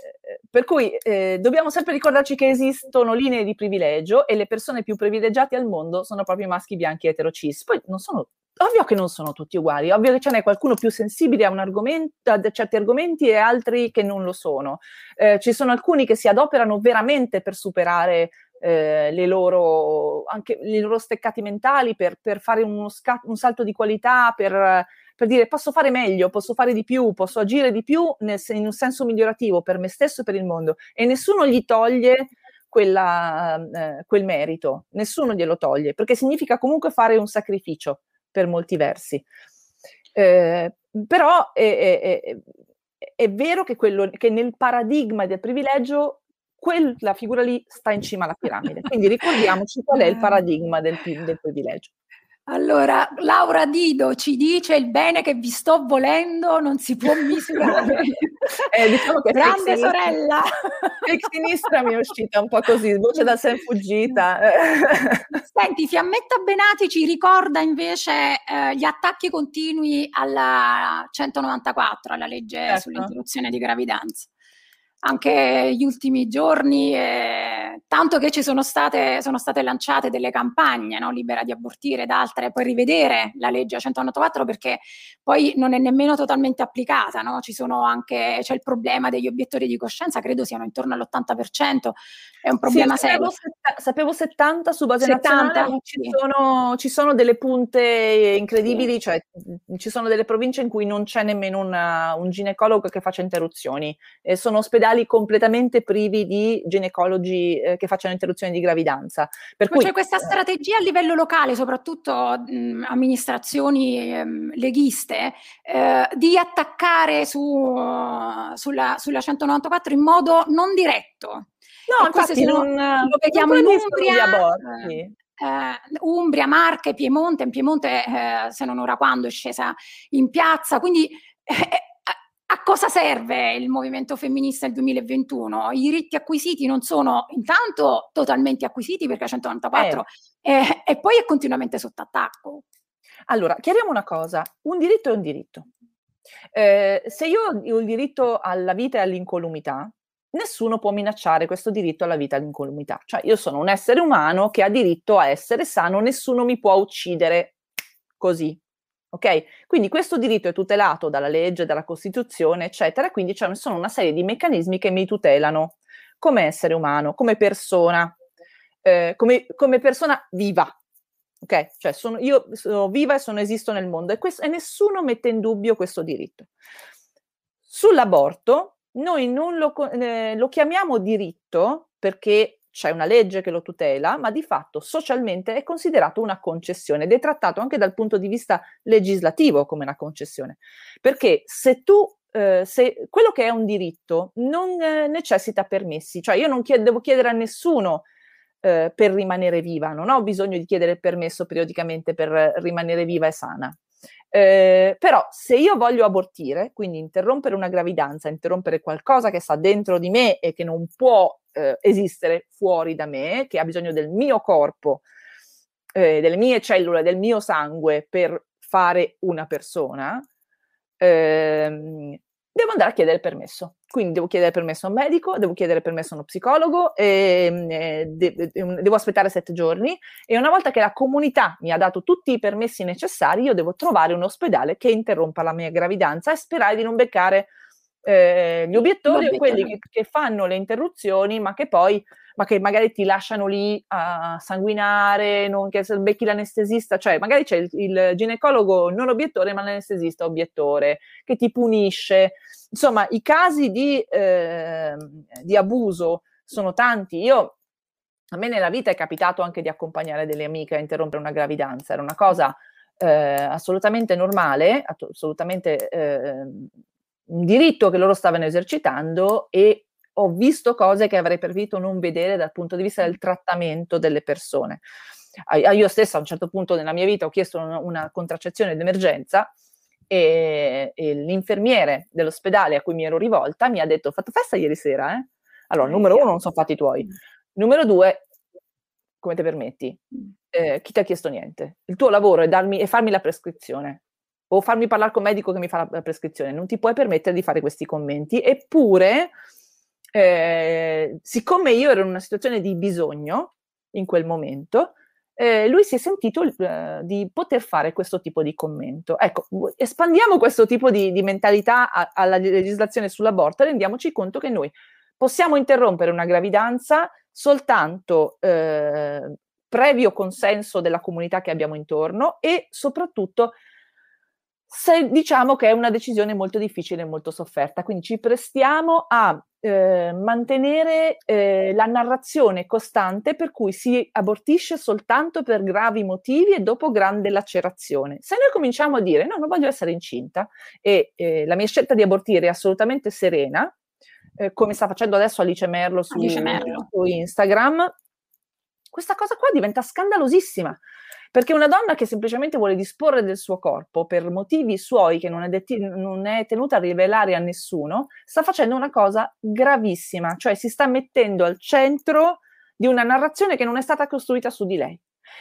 per cui eh, dobbiamo sempre ricordarci che esistono linee di privilegio e le persone più privilegiate al mondo sono proprio i maschi bianchi eterocis. Poi non sono Ovvio che non sono tutti uguali, ovvio che ce n'è qualcuno più sensibile a, a certi argomenti e altri che non lo sono. Eh, ci sono alcuni che si adoperano veramente per superare eh, le loro, anche i loro steccati mentali, per, per fare uno sca- un salto di qualità, per, per, dire posso fare meglio, posso fare di più, posso agire di più nel, in un senso migliorativo per me stesso e per il mondo. E nessuno gli toglie quella, eh, quel merito, nessuno glielo toglie, perché significa comunque fare un sacrificio per molti versi. Eh, però è, è, è, è, vero che, quello, che nel paradigma del privilegio quella figura lì sta in cima alla piramide. Quindi ricordiamoci qual è il paradigma del, del privilegio. Allora, Laura Dido ci dice il bene che vi sto volendo non si può misurare. <laughs> eh, diciamo che Grande sorella! Ex sinistra mi è uscita un po' così, voce da sé fuggita. <laughs> Senti, Fiammetta Benati ci ricorda invece eh, gli attacchi continui alla 194, alla legge certo. sull'interruzione di gravidanza anche gli ultimi giorni, eh, tanto che ci sono state, sono state lanciate delle campagne, no? libera di abortire ed altre, poi rivedere la legge 194 perché poi non è nemmeno totalmente applicata, no? ci sono anche, c'è il problema degli obiettori di coscienza, credo siano intorno all'80%, è un problema sì, serio. Sapevo, sapevo 70 su base 70, nazionale, ma ci, sono, ci, sono, delle punte incredibili, sì. cioè ci sono delle province in cui non c'è nemmeno una, un ginecologo che faccia interruzioni, e sono ospedali ospedali completamente privi di ginecologi eh, che facciano interruzioni di gravidanza. Per cui, c'è questa eh, strategia a livello locale, soprattutto mh, amministrazioni ehm, leghiste, eh, di attaccare su, uh, sulla, sulla 194 in modo non diretto. No, infatti non, lo vediamo in Umbria. Eh, Umbria, Marche, Piemonte, in Piemonte eh, se non ora quando è scesa in piazza, quindi eh, a cosa serve il movimento femminista del 2021? I diritti acquisiti non sono intanto totalmente acquisiti perché 194 eh. e, e poi è continuamente sotto attacco. Allora, chiariamo una cosa, un diritto è un diritto. Eh, se io ho il diritto alla vita e all'incolumità, nessuno può minacciare questo diritto alla vita e all'incolumità. Cioè io sono un essere umano che ha diritto a essere sano, nessuno mi può uccidere così, Ok? Quindi questo diritto è tutelato dalla legge, dalla Costituzione, eccetera, quindi ci sono una serie di meccanismi che mi tutelano come essere umano, come persona, eh, come, come, persona viva. Ok? Cioè sono, io sono viva e sono, esisto nel mondo e, questo, e nessuno mette in dubbio questo diritto. Sull'aborto, noi non lo, eh, lo chiamiamo diritto perché c'è una legge che lo tutela, ma di fatto socialmente è considerato una concessione ed è trattato anche dal punto di vista legislativo come una concessione. Perché se tu, eh, se quello che è un diritto non eh, necessita permessi, cioè io non chied- devo chiedere a nessuno eh, per rimanere viva, non ho bisogno di chiedere permesso periodicamente per rimanere viva e sana. Eh, però se io voglio abortire, quindi interrompere una gravidanza, interrompere qualcosa che sta dentro di me e che non può eh, esistere fuori da me, che ha bisogno del mio corpo, eh, delle mie cellule, del mio sangue per fare una persona, ehm, devo andare a chiedere il permesso. Quindi devo chiedere permesso a un medico, devo chiedere permesso a uno psicologo, e, ehm, eh, de- devo aspettare sette giorni e una volta che la comunità mi ha dato tutti i permessi necessari, io devo trovare un ospedale che interrompa la mia gravidanza e sperare di non beccare eh, gli obiettori o quelli che, che, fanno le interruzioni, ma che poi, ma che magari ti lasciano lì a sanguinare, non che se becchi l'anestesista, cioè magari c'è il, il ginecologo non obiettore, ma l'anestesista obiettore, che ti punisce. Insomma, i casi di, eh, di abuso sono tanti. Io a me nella vita è capitato anche di accompagnare delle amiche a interrompere una gravidanza, era una cosa eh, assolutamente normale, assolutamente eh, un diritto che loro stavano esercitando e ho visto cose che avrei preferito non vedere dal punto di vista del trattamento delle persone. Io stessa a un certo punto nella mia vita ho chiesto una, una contraccezione d'emergenza e, e, l'infermiere dell'ospedale a cui mi ero rivolta mi ha detto ho fatto festa ieri sera, eh? Allora, numero uno, non sono fatti i tuoi. Numero due, come ti permetti? Eh, chi ti ha chiesto niente? Il tuo lavoro è, darmi, è farmi la prescrizione o farmi parlare con un medico che mi fa la prescrizione. Non ti puoi permettere di fare questi commenti. Eppure, eh, siccome io ero in una situazione di bisogno in quel momento, eh, lui si è sentito eh, di poter fare questo tipo di commento. Ecco, espandiamo questo tipo di, di mentalità a, alla legislazione sull'aborto e rendiamoci conto che noi possiamo interrompere una gravidanza soltanto eh, previo consenso della comunità che abbiamo intorno e soprattutto se diciamo che è una decisione molto difficile e molto sofferta. Quindi ci prestiamo a eh, mantenere eh, la narrazione costante per cui si abortisce soltanto per gravi motivi e dopo grande lacerazione. Se noi cominciamo a dire no, non voglio essere incinta e eh, la mia scelta di abortire è assolutamente serena, eh, come sta facendo adesso Alice Merlo su, Alice Merlo. su Instagram, questa cosa qua diventa scandalosissima. Perché una donna che semplicemente vuole disporre del suo corpo per motivi suoi che non è, det- non è tenuta a rivelare a nessuno, sta facendo una cosa gravissima, cioè si sta mettendo al centro di una narrazione che non è stata costruita su di lei.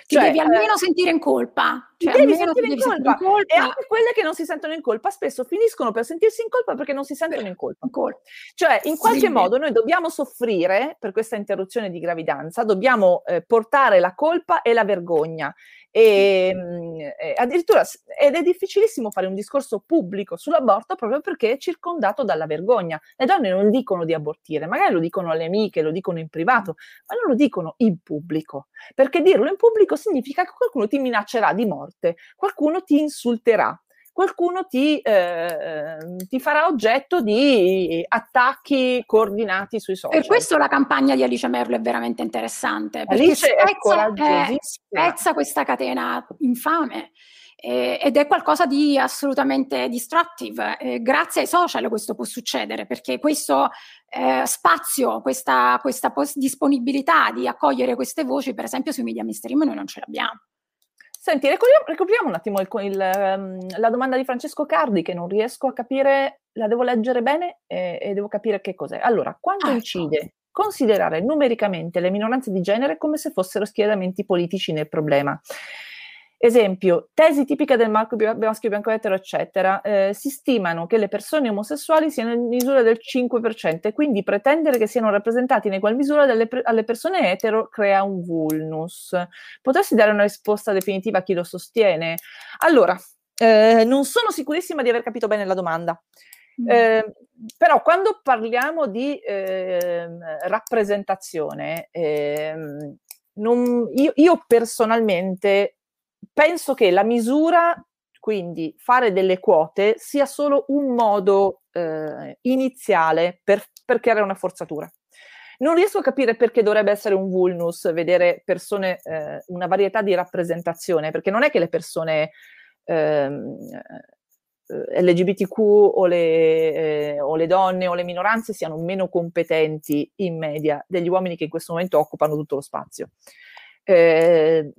Ti cioè, devi almeno eh, sentire in colpa. Cioè, devi sentire in colpa. in colpa. E anche quelle che non si sentono in colpa spesso finiscono per sentirsi in colpa perché non si sentono in colpa. Cioè, in qualche sì. modo noi dobbiamo soffrire per questa interruzione di gravidanza, dobbiamo eh, portare la colpa e la vergogna. E, ehm, e, addirittura ed è difficilissimo fare un discorso pubblico sull'aborto proprio perché è circondato dalla vergogna. Le donne non dicono di abortire, magari lo dicono alle amiche, lo dicono in privato, ma non lo dicono in pubblico, perché dirlo in pubblico significa che qualcuno ti minaccerà di morte, qualcuno ti insulterà, qualcuno ti, eh, ti, farà oggetto di attacchi coordinati sui social. Per questo la campagna di Alice Merlo è veramente interessante, perché Alice spezza, è spezza questa catena infame eh, ed è qualcosa di assolutamente distruttive. Eh, grazie ai social questo può succedere, perché questo eh, spazio, questa, questa pos- disponibilità di accogliere queste voci, per esempio sui media mainstream, noi non ce l'abbiamo. Senti, ricopriamo un attimo il, il, ehm, la domanda di Francesco Cardi, che non riesco a capire, la devo leggere bene e, e devo capire che cos'è. Allora, quanto ah, incide considerare numericamente le minoranze di genere come se fossero schieramenti politici nel problema? Esempio, tesi tipica del maschio bianco etero, eccetera, eh, si stimano che le persone omosessuali siano in misura del 5% e quindi pretendere che siano rappresentati in egual misura delle, alle persone etero crea un vulnus. Potresti dare una risposta definitiva a chi lo sostiene? Allora, eh, non sono sicurissima di aver capito bene la domanda. Eh, però quando parliamo di eh, rappresentazione, eh, non, io, io personalmente penso che la misura, quindi fare delle quote, sia solo un modo eh, iniziale per, per creare una forzatura. Non riesco a capire perché dovrebbe essere un vulnus vedere persone, eh, una varietà di rappresentazione, perché non è che le persone ehm, eh, LGBTQ o le, eh, o le, donne o le minoranze siano meno competenti in media degli uomini che in questo momento occupano tutto lo spazio. Eh,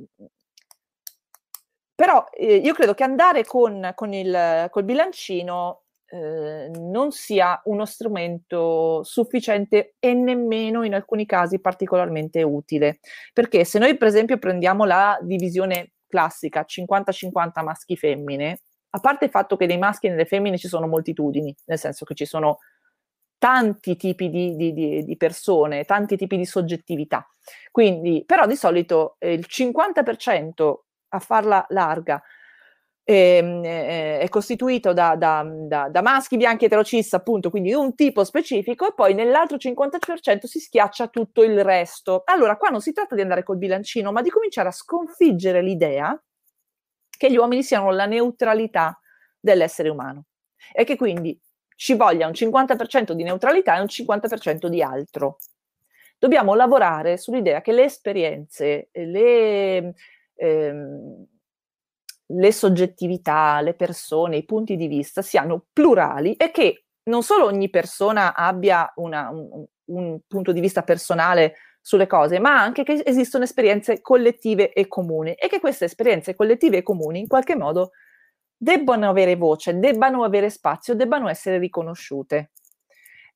però eh, io credo che andare con, con il col bilancino eh, non sia uno strumento sufficiente e nemmeno in alcuni casi particolarmente utile. Perché se noi per esempio prendiamo la divisione classica 50-50 maschi-femmine, a parte il fatto che nei maschi e nelle femmine ci sono moltitudini, nel senso che ci sono tanti tipi di, di, di, di persone, tanti tipi di soggettività. Quindi, però di solito eh, il 50% a farla larga, ehm, eh, è costituito da, da, da, da, maschi bianchi eterocis, appunto, quindi un tipo specifico, e poi nell'altro 50% si schiaccia tutto il resto. Allora, qua non si tratta di andare col bilancino, ma di cominciare a sconfiggere l'idea che gli uomini siano la neutralità dell'essere umano e che quindi ci voglia un 50% di neutralità e un 50% di altro. Dobbiamo lavorare sull'idea che le esperienze, le, ehm, le soggettività, le persone, i punti di vista siano plurali e che non solo ogni persona abbia una, un, un punto di vista personale sulle cose, ma anche che esistono esperienze collettive e comuni e che queste esperienze collettive e comuni in qualche modo debbano avere voce, debbano avere spazio, debbano essere riconosciute.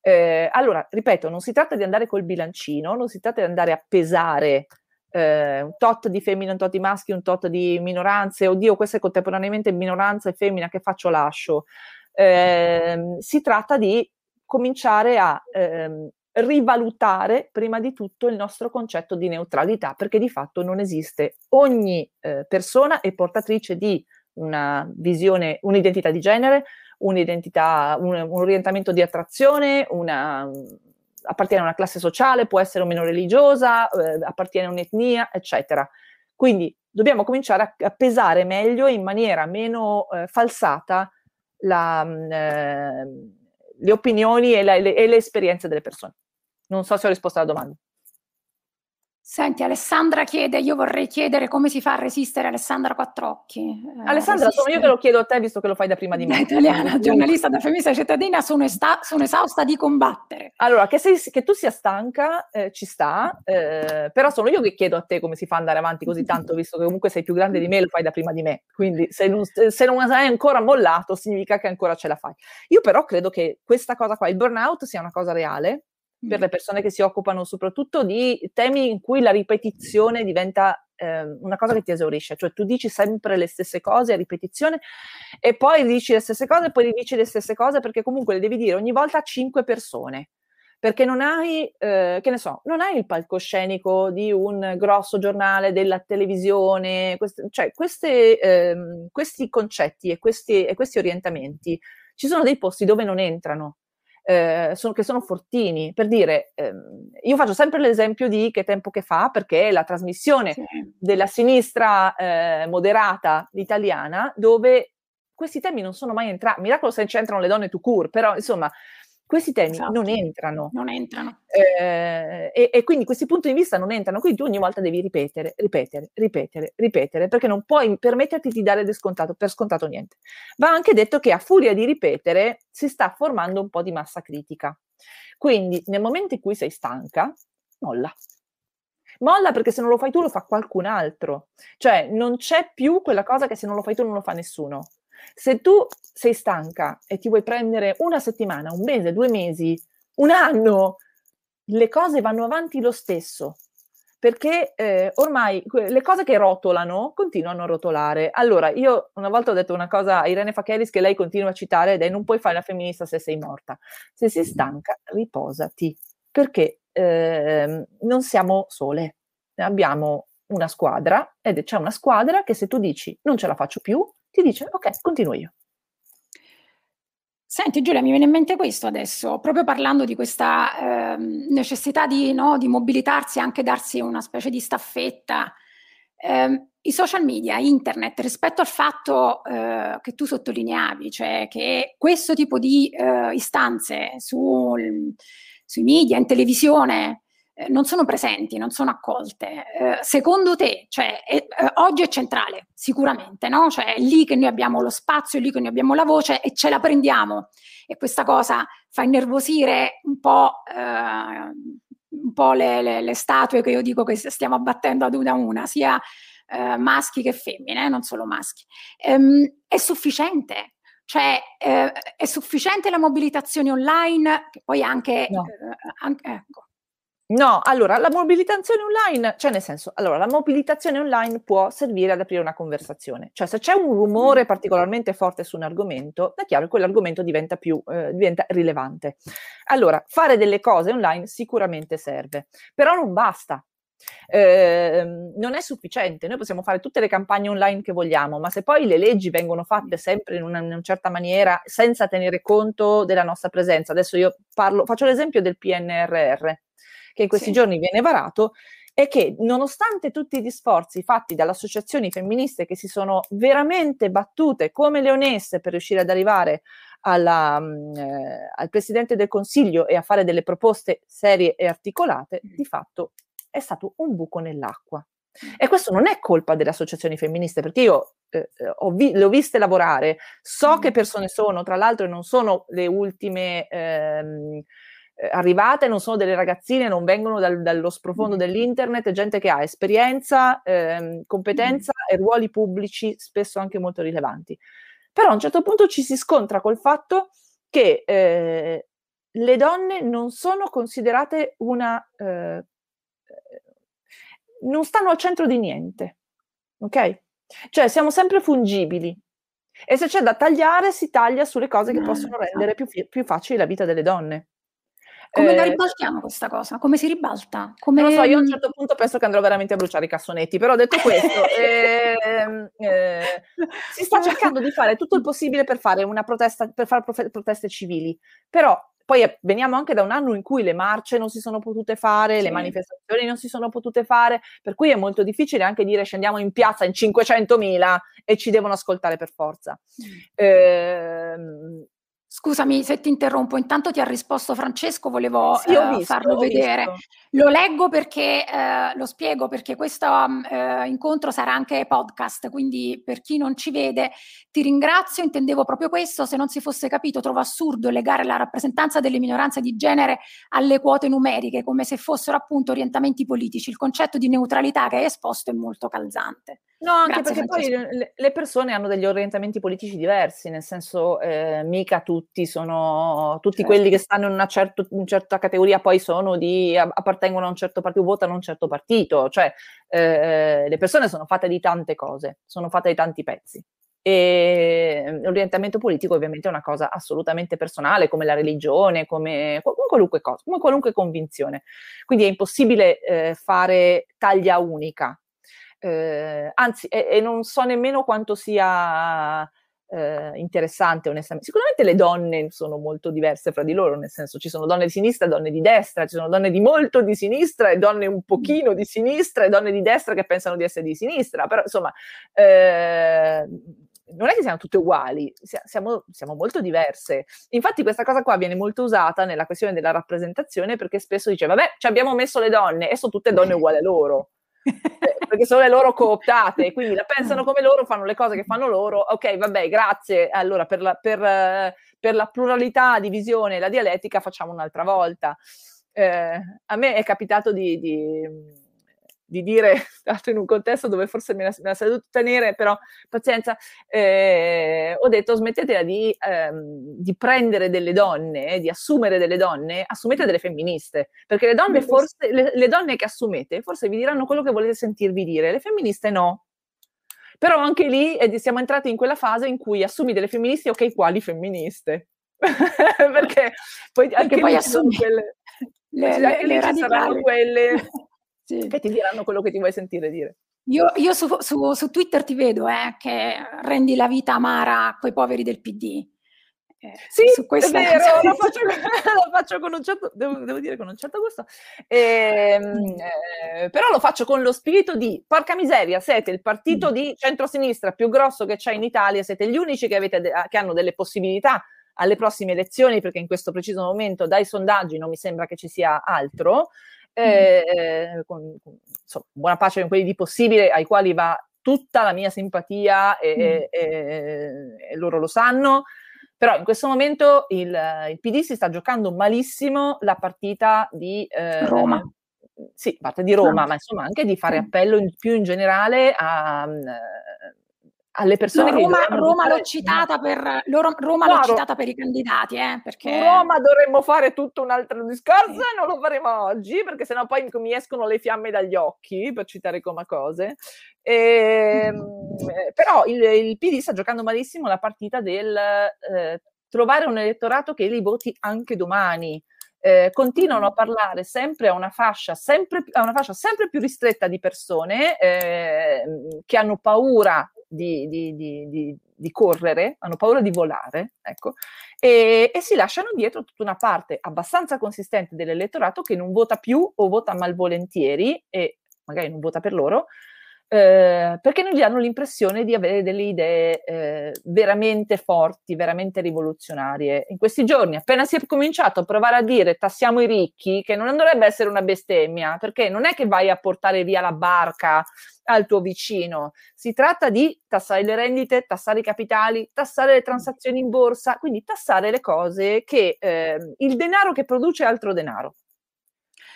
Eh, allora, ripeto, non si tratta di andare col bilancino, non si tratta di andare a pesare eh, un tot di femmine, un tot di maschi, un tot di minoranze, oddio, questa è contemporaneamente minoranza e femmina, che faccio lascio. Eh, si tratta di cominciare a ehm, rivalutare prima di tutto il nostro concetto di neutralità, perché di fatto non esiste. Ogni eh, persona è portatrice di una visione, un'identità di genere, un'identità, un, un orientamento di attrazione, una, appartiene a una classe sociale, può essere o meno religiosa, eh, appartiene a un'etnia, eccetera. Quindi dobbiamo cominciare a, a pesare meglio in maniera meno eh, falsata la, mm, eh, le opinioni e, la, le, e le esperienze delle persone. Non so se ho risposto alla domanda. Senti, Alessandra chiede, io vorrei chiedere come si fa a resistere Alessandra Quattrocchi. Eh, Alessandra, resistere. sono io che lo chiedo a te, visto che lo fai da prima di me. Da italiana, giornalista da femminista cittadina, sono, esta- sono, esausta di combattere. Allora, che, sei, che tu sia stanca eh, ci sta, eh, però sono io che chiedo a te come si fa ad andare avanti così tanto, visto che comunque sei più grande di me e lo fai da prima di me. Quindi se non, se non hai ancora mollato, significa che ancora ce la fai. Io però credo che questa cosa qua, il burnout, sia una cosa reale, per le persone che si occupano soprattutto di temi in cui la ripetizione diventa eh, una cosa che ti esaurisce, cioè tu dici sempre le stesse cose a ripetizione e poi dici le stesse cose e poi dici le stesse cose perché comunque le devi dire ogni volta a cinque persone. Perché non hai, eh, che ne so, non hai il palcoscenico di un grosso giornale della televisione, queste, cioè queste, eh, questi concetti e questi, e questi orientamenti ci sono dei posti dove non entrano eh, sono, che sono fortini. Per dire, ehm, io faccio sempre l'esempio di che tempo che fa, perché è la trasmissione sì. della sinistra eh, moderata italiana, dove questi temi non sono mai entrati. Miracolo se c'entrano le donne to cure, però insomma questi temi esatto. non entrano. Non entrano. Eh, e, e, quindi questi punti di vista non entrano, quindi tu ogni volta devi ripetere, ripetere, ripetere, ripetere, perché non puoi permetterti di dare scontato, per scontato niente. Va anche detto che a furia di ripetere si sta formando un po' di massa critica. Quindi nel momento in cui sei stanca, molla. Molla perché se non lo fai tu lo fa qualcun altro. Cioè non c'è più quella cosa che se non lo fai tu non lo fa nessuno. Se tu sei stanca e ti vuoi prendere una settimana, un mese, due mesi, un anno, le cose vanno avanti lo stesso perché eh, ormai le cose che rotolano continuano a rotolare. Allora, io una volta ho detto una cosa a Irene Facheris che lei continua a citare ed è non puoi fare la femminista se sei morta. Se sei stanca, riposati, perché eh, non siamo sole, abbiamo una squadra ed c'è una squadra che se tu dici non ce la faccio più, ti dice ok, continuo io. Senti Giulia, mi viene in mente questo adesso, proprio parlando di questa eh, necessità di, no, di, mobilitarsi, anche darsi una specie di staffetta. Eh, I social media, internet, rispetto al fatto eh, che tu sottolineavi, cioè che questo tipo di eh, istanze sul, sui media, in televisione, eh, non sono presenti, non sono accolte. Eh, secondo te, cioè, è, eh, oggi è centrale, sicuramente, no? Cioè, è lì che noi abbiamo lo spazio, è lì che noi abbiamo la voce e ce la prendiamo. E questa cosa fa innervosire un po', eh, un po le, le, le, statue che io dico che stiamo abbattendo ad una a una, sia eh, maschi che femmine, non solo maschi. Ehm, è sufficiente, cioè eh, è sufficiente la mobilitazione online, che poi anche, no. eh, anche ecco, No, allora la mobilitazione online, cioè nel senso, allora la mobilitazione online può servire ad aprire una conversazione, cioè se c'è un rumore particolarmente forte su un argomento, è chiaro che quell'argomento diventa più eh, diventa rilevante. Allora, fare delle cose online sicuramente serve, però non basta. Eh, non è sufficiente, noi possiamo fare tutte le campagne online che vogliamo, ma se poi le leggi vengono fatte sempre in una, in una certa maniera senza tenere conto della nostra presenza, adesso io parlo, faccio l'esempio del PNRR, che in questi sì. giorni viene varato, è che nonostante tutti gli sforzi fatti dalle associazioni femministe che si sono veramente battute come leonesse per riuscire ad arrivare alla, mm, eh, al Presidente del Consiglio e a fare delle proposte serie e articolate, di fatto è stato un buco nell'acqua. E questo non è colpa delle associazioni femministe, perché io eh, ho vi- le ho viste lavorare, so che persone sono, tra l'altro non sono le ultime ehm, eh, arrivate, non sono delle ragazzine, non vengono dal, dallo sprofondo dell'internet, è gente che ha esperienza, ehm, competenza e ruoli pubblici spesso anche molto rilevanti. Però a un certo punto ci si scontra col fatto che eh, le donne non sono considerate una... Eh, non stanno al centro di niente, ok? Cioè siamo sempre fungibili e se c'è da tagliare si taglia sulle cose che possono rendere più, più facile la vita delle donne. Come la eh, ribaltiamo questa cosa? Come si ribalta? Come... Non lo so, io a un certo punto penso che andrò veramente a bruciare i cassonetti, però detto questo, <laughs> eh, eh, si sta cercando di fare tutto il possibile per fare una protesta, per fare proteste civili, però poi veniamo anche da un anno in cui le marce non si sono potute fare, sì. le manifestazioni non si sono potute fare, per cui è molto difficile anche dire scendiamo in piazza in 500.000 e ci devono ascoltare per forza. Mm. Eh, Scusami se ti interrompo, intanto ti ha risposto Francesco, volevo sì, eh, visto, farlo vedere. Visto. Lo leggo perché, eh, lo spiego perché questo mm, eh, incontro sarà anche podcast, quindi per chi non ci vede ti ringrazio, intendevo proprio questo, se non si fosse capito trovo assurdo legare la rappresentanza delle minoranze di genere alle quote numeriche come se fossero appunto orientamenti politici, il concetto di neutralità che hai esposto è molto calzante. No, anche Grazie, perché Francesco. poi le, persone hanno degli orientamenti politici diversi, nel senso eh, mica tutti sono, tutti certo. quelli che stanno in una, certo, una, certa categoria poi sono di, appartengono a un certo partito, votano a un certo partito, cioè eh, le persone sono fatte di tante cose, sono fatte di tanti pezzi. E l'orientamento politico ovviamente è una cosa assolutamente personale, come la religione, come, come qualunque cosa, come qualunque convinzione. Quindi è impossibile eh, fare taglia unica eh, anzi, e, e, non so nemmeno quanto sia eh, interessante, onestamente. Sicuramente le donne sono molto diverse fra di loro, nel senso ci sono donne di sinistra e donne di destra, ci sono donne di molto di sinistra e donne un pochino di sinistra e donne di destra che pensano di essere di sinistra, però insomma... Eh, non è che siamo tutte uguali, siamo, siamo, molto diverse. Infatti questa cosa qua viene molto usata nella questione della rappresentazione perché spesso dice, vabbè, ci abbiamo messo le donne e sono tutte donne uguali a loro. <laughs> Eh, perché sono le loro cooptate, <laughs> quindi la pensano come loro, fanno le cose che fanno loro. Ok, vabbè, grazie. Allora, per la, per, per la pluralità di visione e la dialettica facciamo un'altra volta. Eh, a me è capitato di, di di dire, <laughs> stato in un contesto dove forse me la, me la sarei dovuta tenere, però pazienza, eh, ho detto smettetela di, ehm, di, prendere delle donne, di assumere delle donne, assumete delle femministe, perché le donne, forse, le, le donne che assumete forse vi diranno quello che volete sentirvi dire, le femministe no. Però anche lì eh, siamo entrati in quella fase in cui assumi delle femministe, ok, quali femministe? <laughs> perché poi, anche poi assumi quelle, le, le, le radicali. quelle <laughs> sì. che ti diranno quello che ti vuoi sentire dire. Io, io su, su, su, Twitter ti vedo eh, che rendi la vita amara a quei poveri del PD. Eh, sì, su è vero, lo faccio, <laughs> lo faccio, con un certo, devo, devo, dire con un certo gusto, eh, eh, però lo faccio con lo spirito di, porca miseria, siete il partito mm. di centrosinistra più grosso che c'è in Italia, siete gli unici che, avete, che hanno delle possibilità alle prossime elezioni, perché in questo preciso momento dai sondaggi non mi sembra che ci sia altro, eh, con, con insomma, buona pace con quelli di possibile, ai quali va tutta la mia simpatia e, mm. e, e, loro lo sanno. Però in questo momento il, il, PD si sta giocando malissimo la partita di eh, Roma. Sì, parte di Roma, ah. ma insomma anche di fare appello in, più in generale a, alle persone no, Roma, Roma l'ho citata per loro, Roma l'ho citata per i candidati, eh, perché Roma dovremmo fare tutto un altro discorso sì. e non lo faremo oggi, perché sennò poi mi escono le fiamme dagli occhi, per citare come cose. E, ehm, mm. Però il, il, PD sta giocando malissimo la partita del eh, trovare un elettorato che li voti anche domani. Eh, continuano a parlare sempre a una fascia sempre, a una fascia sempre più ristretta di persone eh, che hanno paura di, di, di, di, correre, hanno paura di volare, ecco, e, e, si lasciano dietro tutta una parte abbastanza consistente dell'elettorato che non vota più o vota malvolentieri e magari non vota per loro, eh, perché non gli danno l'impressione di avere delle idee eh, veramente forti, veramente rivoluzionarie. In questi giorni, appena si è cominciato a provare a dire tassiamo i ricchi, che non dovrebbe essere una bestemmia, perché non è che vai a portare via la barca al tuo vicino, si tratta di tassare le rendite, tassare i capitali, tassare le transazioni in borsa, quindi tassare le cose che eh, il denaro che produce altro denaro.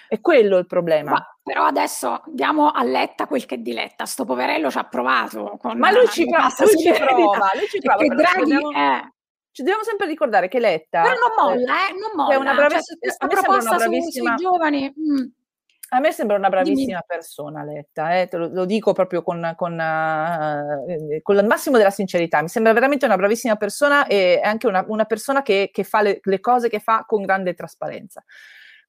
È quello il problema. Ma, però adesso diamo a Letta quel che diletta. Sto poverello ci ha provato. Ma lui ci, prova, lui ci prova, lui ci prova. Draghi dobbiamo, è... Ci dobbiamo sempre ricordare che Letta... Però non molla, eh, non molla. È una braviss- cioè, questa proposta bravissima... sui giovani... Mm. A me sembra una bravissima Dimmi. persona, Letta, eh? lo, lo, dico proprio con, con, uh, con, il massimo della sincerità. Mi sembra veramente una bravissima persona e anche una, una persona che, che fa le, le, cose che fa con grande trasparenza.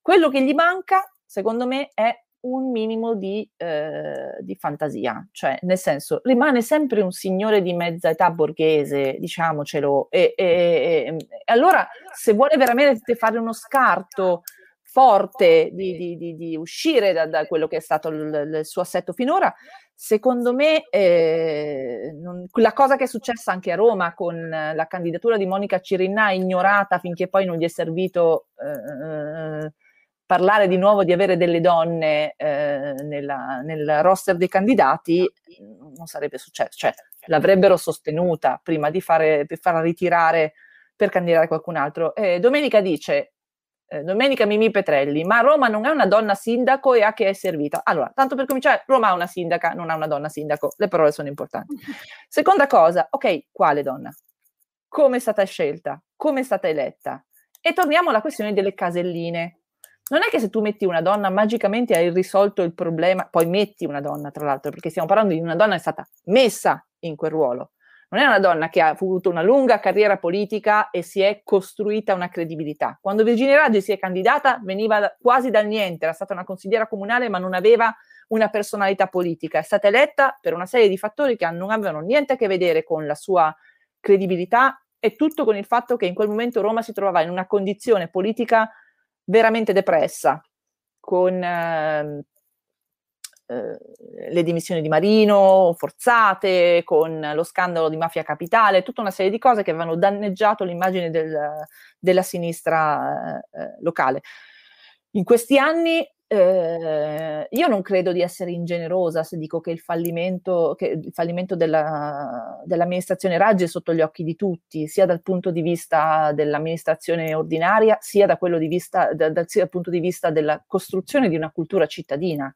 Quello che gli manca secondo me è un minimo di, eh, di, fantasia, cioè nel senso rimane sempre un signore di mezza età borghese, diciamocelo, e, e, e, e allora se vuole veramente fare uno scarto forte di, di, di, uscire da, da, quello che è stato il, il suo assetto finora, secondo me eh, non, la cosa che è successa anche a Roma con la candidatura di Monica Cirinna ignorata finché poi non gli è servito... Eh, parlare di nuovo di avere delle donne eh, nella, nel roster dei candidati non sarebbe successo, cioè l'avrebbero sostenuta prima di, fare, di farla ritirare per candidare qualcun altro. E Domenica dice, eh, Domenica Mimì Petrelli, ma Roma non è una donna sindaco e a che è servita? Allora, tanto per cominciare, Roma ha una sindaca, non ha una donna sindaco, le parole sono importanti. <laughs> Seconda cosa, ok, quale donna? Come è stata scelta? Come è stata eletta? E torniamo alla questione delle caselline non è che se tu metti una donna magicamente hai risolto il problema, poi metti una donna tra l'altro, perché stiamo parlando di una donna che è stata messa in quel ruolo. Non è una donna che ha avuto una lunga carriera politica e si è costruita una credibilità. Quando Virginia Raggi si è candidata veniva quasi dal niente, era stata una consigliera comunale ma non aveva una personalità politica. È stata eletta per una serie di fattori che non avevano niente a che vedere con la sua credibilità e tutto con il fatto che in quel momento Roma si trovava in una condizione politica veramente depressa, con eh, eh, le dimissioni di Marino forzate, con lo scandalo di mafia capitale, tutta una serie di cose che avevano danneggiato l'immagine del, della sinistra eh, locale. In questi anni eh, io non credo di essere ingenerosa se dico che il fallimento, che il fallimento della, dell'amministrazione Raggi è sotto gli occhi di tutti, sia dal punto di vista dell'amministrazione ordinaria, sia da di vista, da, da, dal punto di vista della costruzione di una cultura cittadina.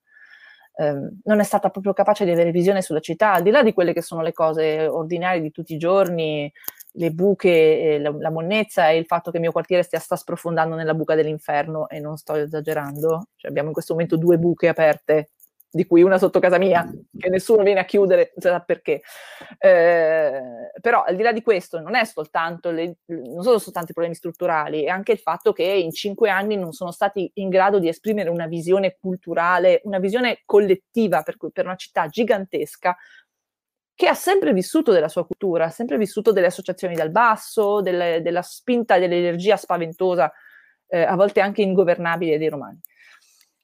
Eh, non è stata proprio capace di avere visione sulla città, al di là di quelle che sono le cose ordinarie di tutti i giorni, le buche, eh, la, la, monnezza e il fatto che il mio quartiere stia sta sprofondando nella buca dell'inferno e non sto esagerando. Cioè abbiamo in questo momento due buche aperte, di cui una sotto casa mia, che nessuno viene a chiudere, non sa perché. Eh, però al di là di questo non soltanto le, non sono soltanto i problemi strutturali, è anche il fatto che in cinque anni non sono stati in grado di esprimere una visione culturale, una visione collettiva per, per una città gigantesca, che ha sempre vissuto della sua cultura, ha sempre vissuto delle associazioni dal basso, delle, della spinta e dell'energia spaventosa, eh, a volte anche ingovernabile dei romani.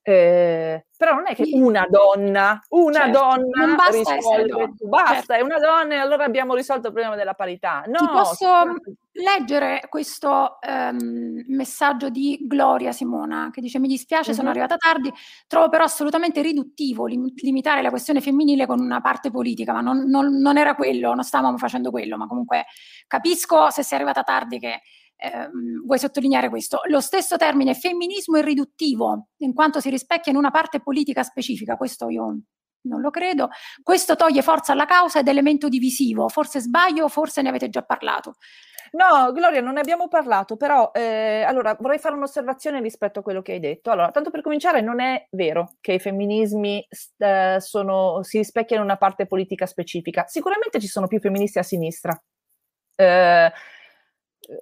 Eh, però non è che una donna, una certo, donna non basta risolve, basta, certo. è una donna e allora abbiamo risolto il problema della parità. No, Ti posso leggere questo um, messaggio di Gloria Simona che dice mi dispiace, mm-hmm. sono mhm. arrivata tardi, trovo però assolutamente riduttivo lim- limitare la questione femminile con una parte politica, ma non, non, non era quello, non stavamo facendo quello, ma comunque capisco se sei arrivata tardi che Ehm, vuoi sottolineare questo? Lo stesso termine femminismo è riduttivo, in quanto si rispecchia in una parte politica specifica, questo io non lo credo. Questo toglie forza alla causa ed elemento divisivo, forse sbaglio, forse ne avete già parlato. No, Gloria, non ne abbiamo parlato, però eh, allora vorrei fare un'osservazione rispetto a quello che hai detto. Allora, tanto per cominciare, non è vero che i femminismi eh, sono, si rispecchiano in una parte politica specifica. Sicuramente ci sono più femministi a sinistra. Eh,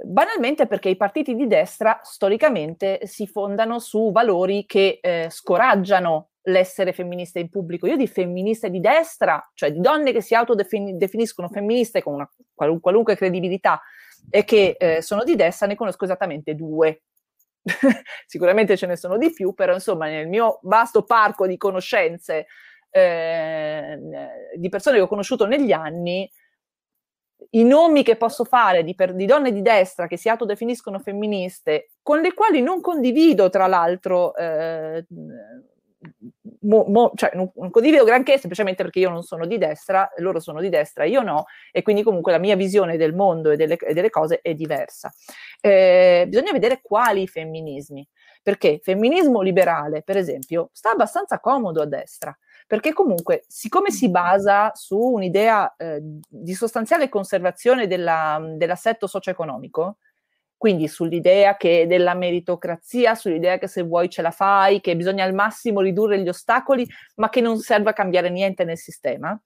banalmente perché i partiti di destra storicamente si fondano su valori che eh, scoraggiano l'essere femminista in pubblico. Io di femministe di destra, cioè di donne che si autodefiniscono femministe con una qualun- qualunque credibilità e che eh, sono di destra, ne conosco esattamente due. <laughs> Sicuramente ce ne sono di più, però insomma nel mio vasto parco di conoscenze eh, di persone che ho conosciuto negli anni, i nomi che posso fare di, per, di, donne di destra che si autodefiniscono femministe, con le quali non condivido, tra l'altro, eh, mo, mo, cioè non, non, condivido granché semplicemente perché io non sono di destra, loro sono di destra, io no, e quindi comunque la mia visione del mondo e delle, e delle cose è diversa. Eh, bisogna vedere quali femminismi, perché femminismo liberale, per esempio, sta abbastanza comodo a destra perché comunque, siccome si basa su un'idea eh, di sostanziale conservazione della, dell'assetto socio-economico, quindi sull'idea che della meritocrazia, sull'idea che se vuoi ce la fai, che bisogna al massimo ridurre gli ostacoli, ma che non serve a cambiare niente nel sistema,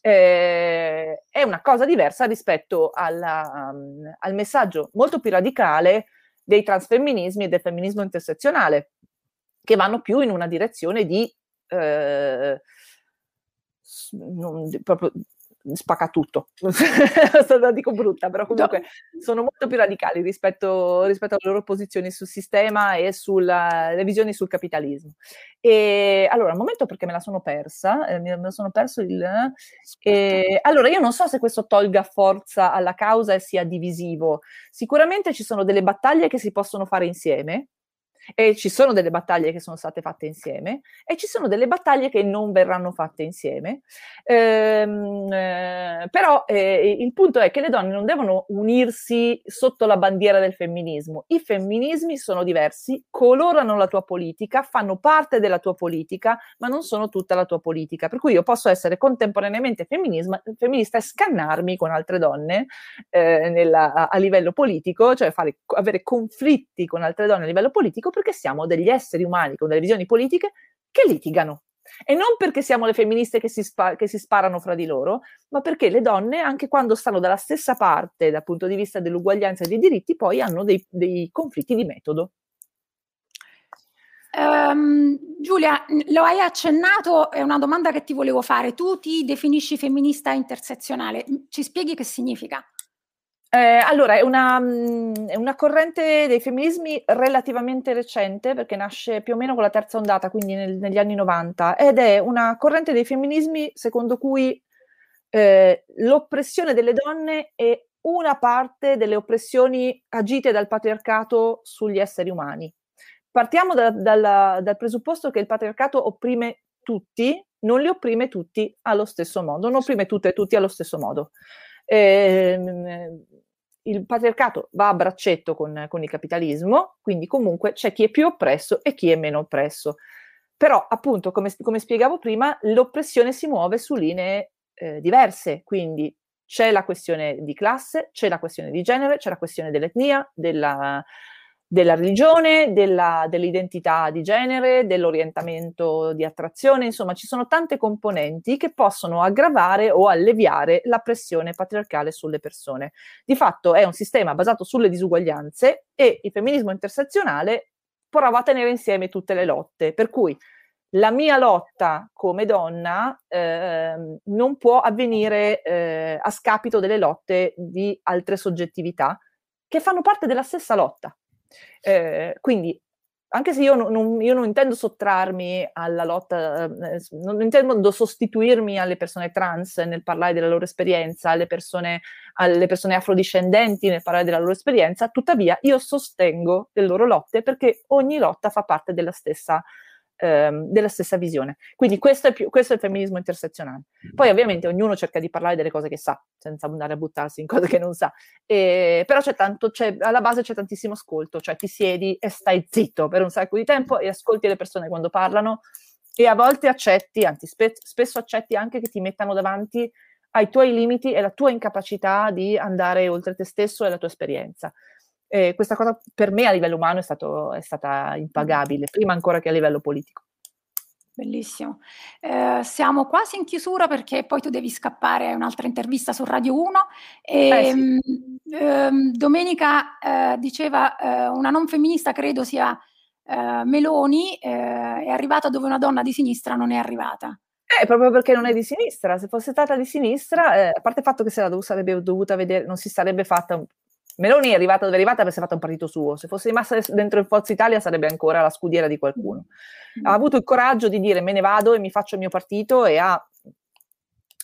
eh, è una cosa diversa rispetto alla, um, al messaggio molto più radicale dei transfemminismi e del femminismo intersezionale, che vanno più in una direzione di eh, non, proprio spacca tutto. <laughs> la dico brutta, però comunque no. sono molto più radicali rispetto, rispetto, alle loro posizioni sul sistema e sulle visioni sul capitalismo. E allora, un momento perché me la sono persa, eh, me la sono perso il... Eh, allora, io non so se questo tolga forza alla causa e sia divisivo. Sicuramente ci sono delle battaglie che si possono fare insieme, e ci sono delle battaglie che sono state fatte insieme e ci sono delle battaglie che non verranno fatte insieme. Ehm, eh, però eh, il punto è che le donne non devono unirsi sotto la bandiera del femminismo. I femminismi sono diversi, colorano la tua politica, fanno parte della tua politica, ma non sono tutta la tua politica. Per cui io posso essere contemporaneamente femminista e scannarmi con altre donne eh, nella, a, a, livello politico, cioè fare, avere conflitti con altre donne a livello politico perché siamo degli esseri umani con delle visioni politiche che litigano. E non perché siamo le femministe che si, spa- che si, sparano fra di loro, ma perché le donne, anche quando stanno dalla stessa parte dal punto di vista dell'uguaglianza e dei diritti, poi hanno dei, dei conflitti di metodo. Um, Giulia, lo hai accennato, è una domanda che ti volevo fare. Tu ti definisci femminista intersezionale, ci spieghi che significa? Eh, allora, è una, mm, è una, corrente dei femminismi relativamente recente, perché nasce più o meno con la terza ondata, quindi nel, negli anni 90, ed è una corrente dei femminismi secondo cui eh, l'oppressione delle donne è una parte delle oppressioni agite dal patriarcato sugli esseri umani. Partiamo da, dal, dal presupposto che il patriarcato opprime tutti, non li opprime tutti allo stesso modo, non opprime tutte e tutti allo stesso modo. Eh, il patriarcato va a braccetto con, con, il capitalismo, quindi comunque c'è chi è più oppresso e chi è meno oppresso. Però, appunto, come, come spiegavo prima, l'oppressione si muove su linee eh, diverse, quindi c'è la questione di classe, c'è la questione di genere, c'è la questione dell'etnia, della, della religione, della, dell'identità di genere, dell'orientamento di attrazione, insomma ci sono tante componenti che possono aggravare o alleviare la pressione patriarcale sulle persone. Di fatto è un sistema basato sulle disuguaglianze e il femminismo intersezionale prova a tenere insieme tutte le lotte, per cui la mia lotta come donna eh, non può avvenire eh, a scapito delle lotte di altre soggettività che fanno parte della stessa lotta. Eh, quindi, anche se io non, io non, intendo sottrarmi alla lotta, eh, non intendo sostituirmi alle persone trans nel parlare della loro esperienza, alle persone, alle persone afrodiscendenti nel parlare della loro esperienza, tuttavia io sostengo le loro lotte perché ogni lotta fa parte della stessa ehm, della stessa visione. Quindi questo è, più, questo è, il femminismo intersezionale. Poi ovviamente ognuno cerca di parlare delle cose che sa, senza andare a buttarsi in cose che non sa. E, però c'è tanto, c'è, alla base c'è tantissimo ascolto, cioè ti siedi e stai zitto per un sacco di tempo e ascolti le persone quando parlano e a volte accetti, anzi spe- spesso accetti anche che ti mettano davanti ai tuoi limiti e alla tua incapacità di andare oltre te stesso e la tua esperienza. E questa cosa per me a livello umano è, stato, è stata impagabile, prima ancora che a livello politico. Bellissimo. Eh, siamo quasi in chiusura perché poi tu devi scappare a un'altra intervista su Radio 1. E, eh sì. eh, domenica eh, diceva eh, una non femminista, credo sia eh, Meloni, è arrivata dove una donna di sinistra non è arrivata. Eh, proprio perché non è di sinistra. Se fosse stata di sinistra, a parte il fatto che se la sarebbe dovuta vedere, non si sarebbe fatta Meloni è arrivata dove è arrivata perché si è fatta un partito suo, se fosse rimasta dentro il Forza Italia sarebbe ancora la scudiera di qualcuno. Ha avuto il coraggio di dire me ne vado e mi faccio il mio partito e ha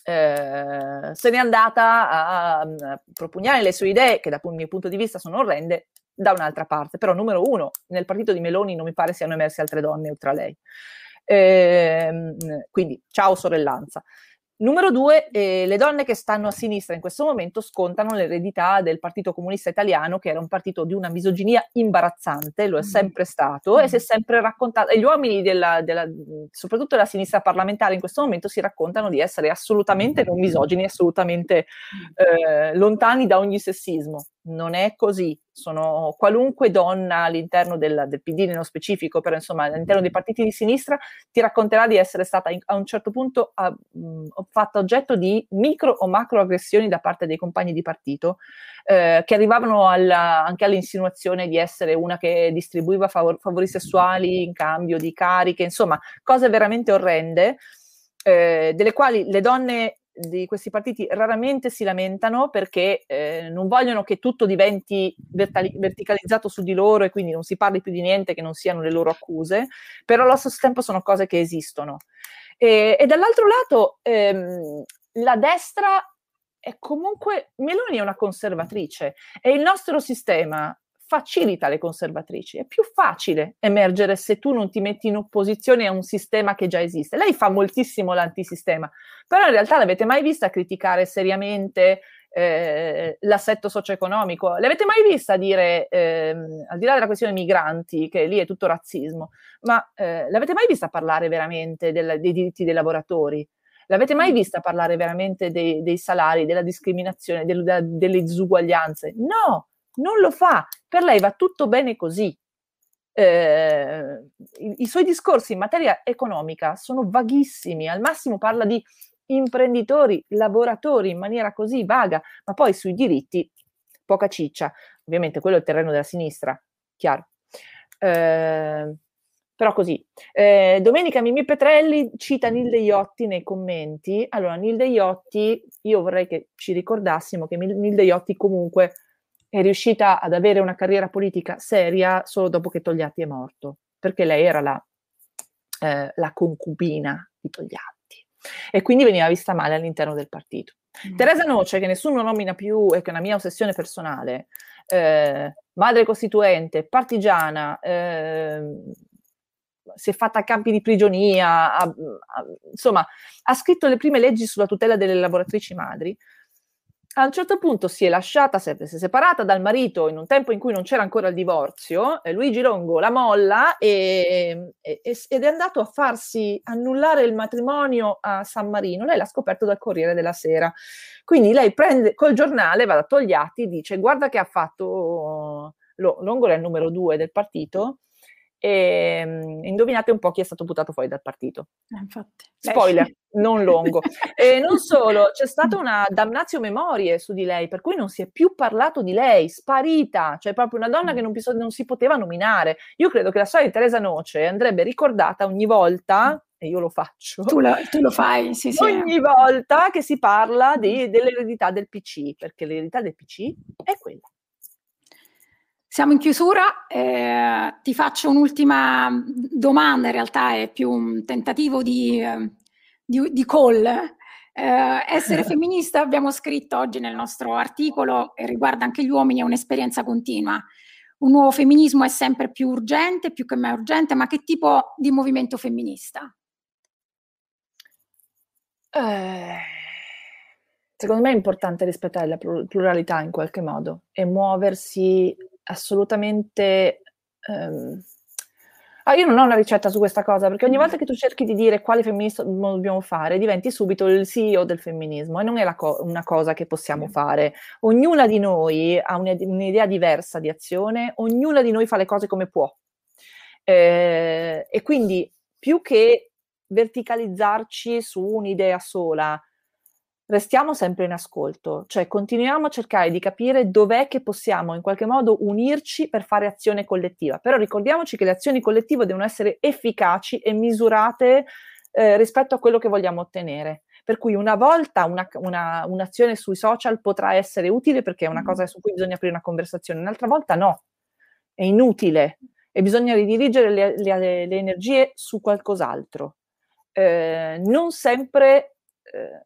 eh, se n'è andata a, a propugnare le sue idee, che dal mio punto di vista sono orrende, da un'altra parte. Però, numero uno, nel partito di Meloni non mi pare siano emerse altre donne oltre a lei. Eh, quindi, ciao sorellanza. Numero due, eh, le donne che stanno a sinistra in questo momento scontano l'eredità del Partito Comunista Italiano, che era un partito di una misoginia imbarazzante, lo è mm. sempre stato, e si è mm. sempre raccontato, e gli uomini, della, della, soprattutto della sinistra parlamentare in questo momento, si raccontano di essere assolutamente non misogini, assolutamente mm. eh, lontani da ogni sessismo non è così. Sono qualunque donna all'interno del, del, PD nello specifico, però insomma all'interno dei partiti di sinistra ti racconterà di essere stata in, a un certo punto a, mh, fatta oggetto di micro o macro aggressioni da parte dei compagni di partito eh, che arrivavano alla, anche all'insinuazione di essere una che distribuiva favor, favori sessuali in cambio di cariche, insomma cose veramente orrende. Eh, delle quali le donne di questi partiti raramente si lamentano perché eh, non vogliono che tutto diventi vertali- verticalizzato su di loro e quindi non si parli più di niente che non siano le loro accuse, però allo stesso tempo sono cose che esistono. E, e dall'altro lato ehm, la destra è comunque, Meloni è una conservatrice e il nostro sistema facilita le conservatrici. È più facile emergere se tu non ti metti in opposizione a un sistema che già esiste. Lei fa moltissimo l'antisistema, però in realtà l'avete mai vista criticare seriamente eh, l'assetto socio-economico? L'avete mai vista dire, eh, al di là della questione migranti, che lì è tutto razzismo, ma eh, l'avete mai vista parlare veramente del, dei diritti dei lavoratori? L'avete mai vista parlare veramente dei, dei salari, della discriminazione, del, delle disuguaglianze? No, non lo fa, per lei va tutto bene così. Eh, i, i, suoi discorsi in materia economica sono vaghissimi, al massimo parla di imprenditori, lavoratori in maniera così vaga, ma poi sui diritti poca ciccia. Ovviamente quello è il terreno della sinistra, chiaro. Eh, però così. Eh, domenica Mimì Petrelli cita Nilde Iotti nei commenti. Allora, Nilde Iotti, io vorrei che ci ricordassimo che Nilde Iotti comunque è riuscita ad avere una carriera politica seria solo dopo che Togliatti è morto, perché lei era la, eh, la concubina di Togliatti e quindi veniva vista male all'interno del partito. Mm. Teresa Noce, che nessuno nomina più e che è una mia ossessione personale, eh, madre costituente, partigiana, eh, si è fatta a campi di prigionia, ha, ha, insomma, ha scritto le prime leggi sulla tutela delle lavoratrici madri a un certo punto si è lasciata, si è separata dal marito in un tempo in cui non c'era ancora il divorzio, Luigi Longo la molla e, e, ed è andato a farsi annullare il matrimonio a San Marino. Lei l'ha scoperto dal Corriere della Sera. Quindi lei prende col giornale, va da Togliatti, dice guarda che ha fatto, Longo è il numero due del partito, e ehm, indovinate un po' chi è stato buttato fuori dal partito. Eh, infatti. Spoiler, non lungo. <laughs> e non solo, c'è stata una damnatio memorie su di lei, per cui non si è più parlato di lei, sparita, cioè proprio una donna che non, non si poteva nominare. Io credo che la storia di Teresa Noce andrebbe ricordata ogni volta e io lo faccio. Tu lo, tu lo fai, sì, sì. Ogni volta che si parla di, dell'eredità del PC, perché l'eredità del PC è quella. Siamo in chiusura, eh, ti faccio un'ultima domanda, in realtà è più un tentativo di, eh, di, di call. Eh, essere <laughs> femminista, abbiamo scritto oggi nel nostro articolo, e riguarda anche gli uomini, è un'esperienza continua. Un nuovo femminismo è sempre più urgente, più che mai urgente, ma che tipo di movimento femminista? Eh, secondo me è importante rispettare la pluralità in qualche modo e muoversi assolutamente... Um, ah, io non ho una ricetta su questa cosa, perché ogni volta che tu cerchi di dire quale femminismo dobbiamo fare, diventi subito il CEO del femminismo e non è co- una cosa che possiamo fare. Ognuna di noi ha un'idea diversa di azione, ognuna di noi fa le cose come può. Eh, e quindi più che verticalizzarci su un'idea sola, restiamo sempre in ascolto, cioè continuiamo a cercare di capire dov'è che possiamo in qualche modo unirci per fare azione collettiva. Però ricordiamoci che le azioni collettive devono essere efficaci e misurate eh, rispetto a quello che vogliamo ottenere. Per cui una volta una, una, un'azione sui social potrà essere utile perché è una cosa su cui bisogna aprire una conversazione, un'altra volta no, è inutile e bisogna ridirigere le, le, le energie su qualcos'altro. Eh, non sempre, eh,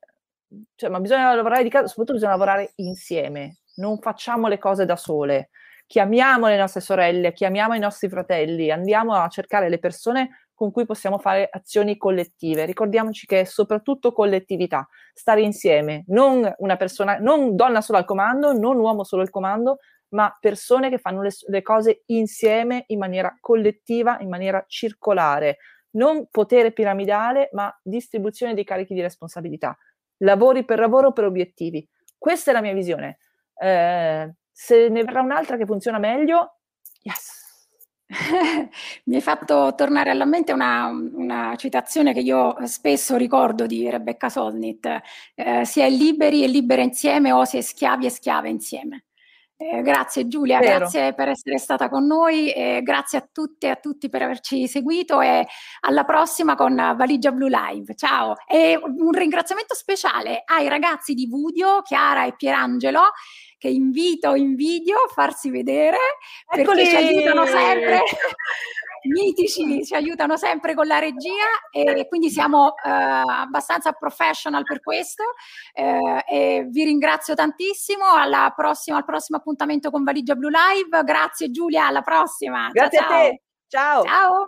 cioè, ma bisogna lavorare di casa, soprattutto bisogna lavorare insieme, non facciamo le cose da sole chiamiamo le nostre sorelle, chiamiamo i nostri fratelli, andiamo a cercare le persone con cui possiamo fare azioni collettive. Ricordiamoci che è soprattutto collettività, stare insieme, non una persona, non donna solo al comando, non uomo solo al comando, ma persone che fanno le, le cose insieme in maniera collettiva, in maniera circolare, non potere piramidale, ma distribuzione dei carichi di responsabilità. Lavori per lavoro per obiettivi. Questa è la mia visione. Eh, se ne verrà un'altra che funziona meglio, yes. <laughs> Mi hai fatto tornare alla mente una, una, citazione che io spesso ricordo di Rebecca Solnit, eh, si è liberi e libere insieme o si è schiavi e schiave insieme. Eh, grazie Giulia, Vero. grazie per essere stata con noi, eh, grazie a tutte e a tutti per averci seguito e alla prossima con Valigia Blue Live. Ciao! E un ringraziamento speciale ai ragazzi di Vudio, Chiara e Pierangelo che invito in video a farsi vedere Eccoli! perché ci aiutano sempre. <laughs> mitici ci aiutano sempre con la regia e quindi siamo eh, abbastanza professional per questo eh, e vi ringrazio tantissimo. Alla prossima, al prossimo appuntamento con Valigia Blue Live. Grazie Giulia. Alla prossima. Grazie ciao, a te. Ciao. Ciao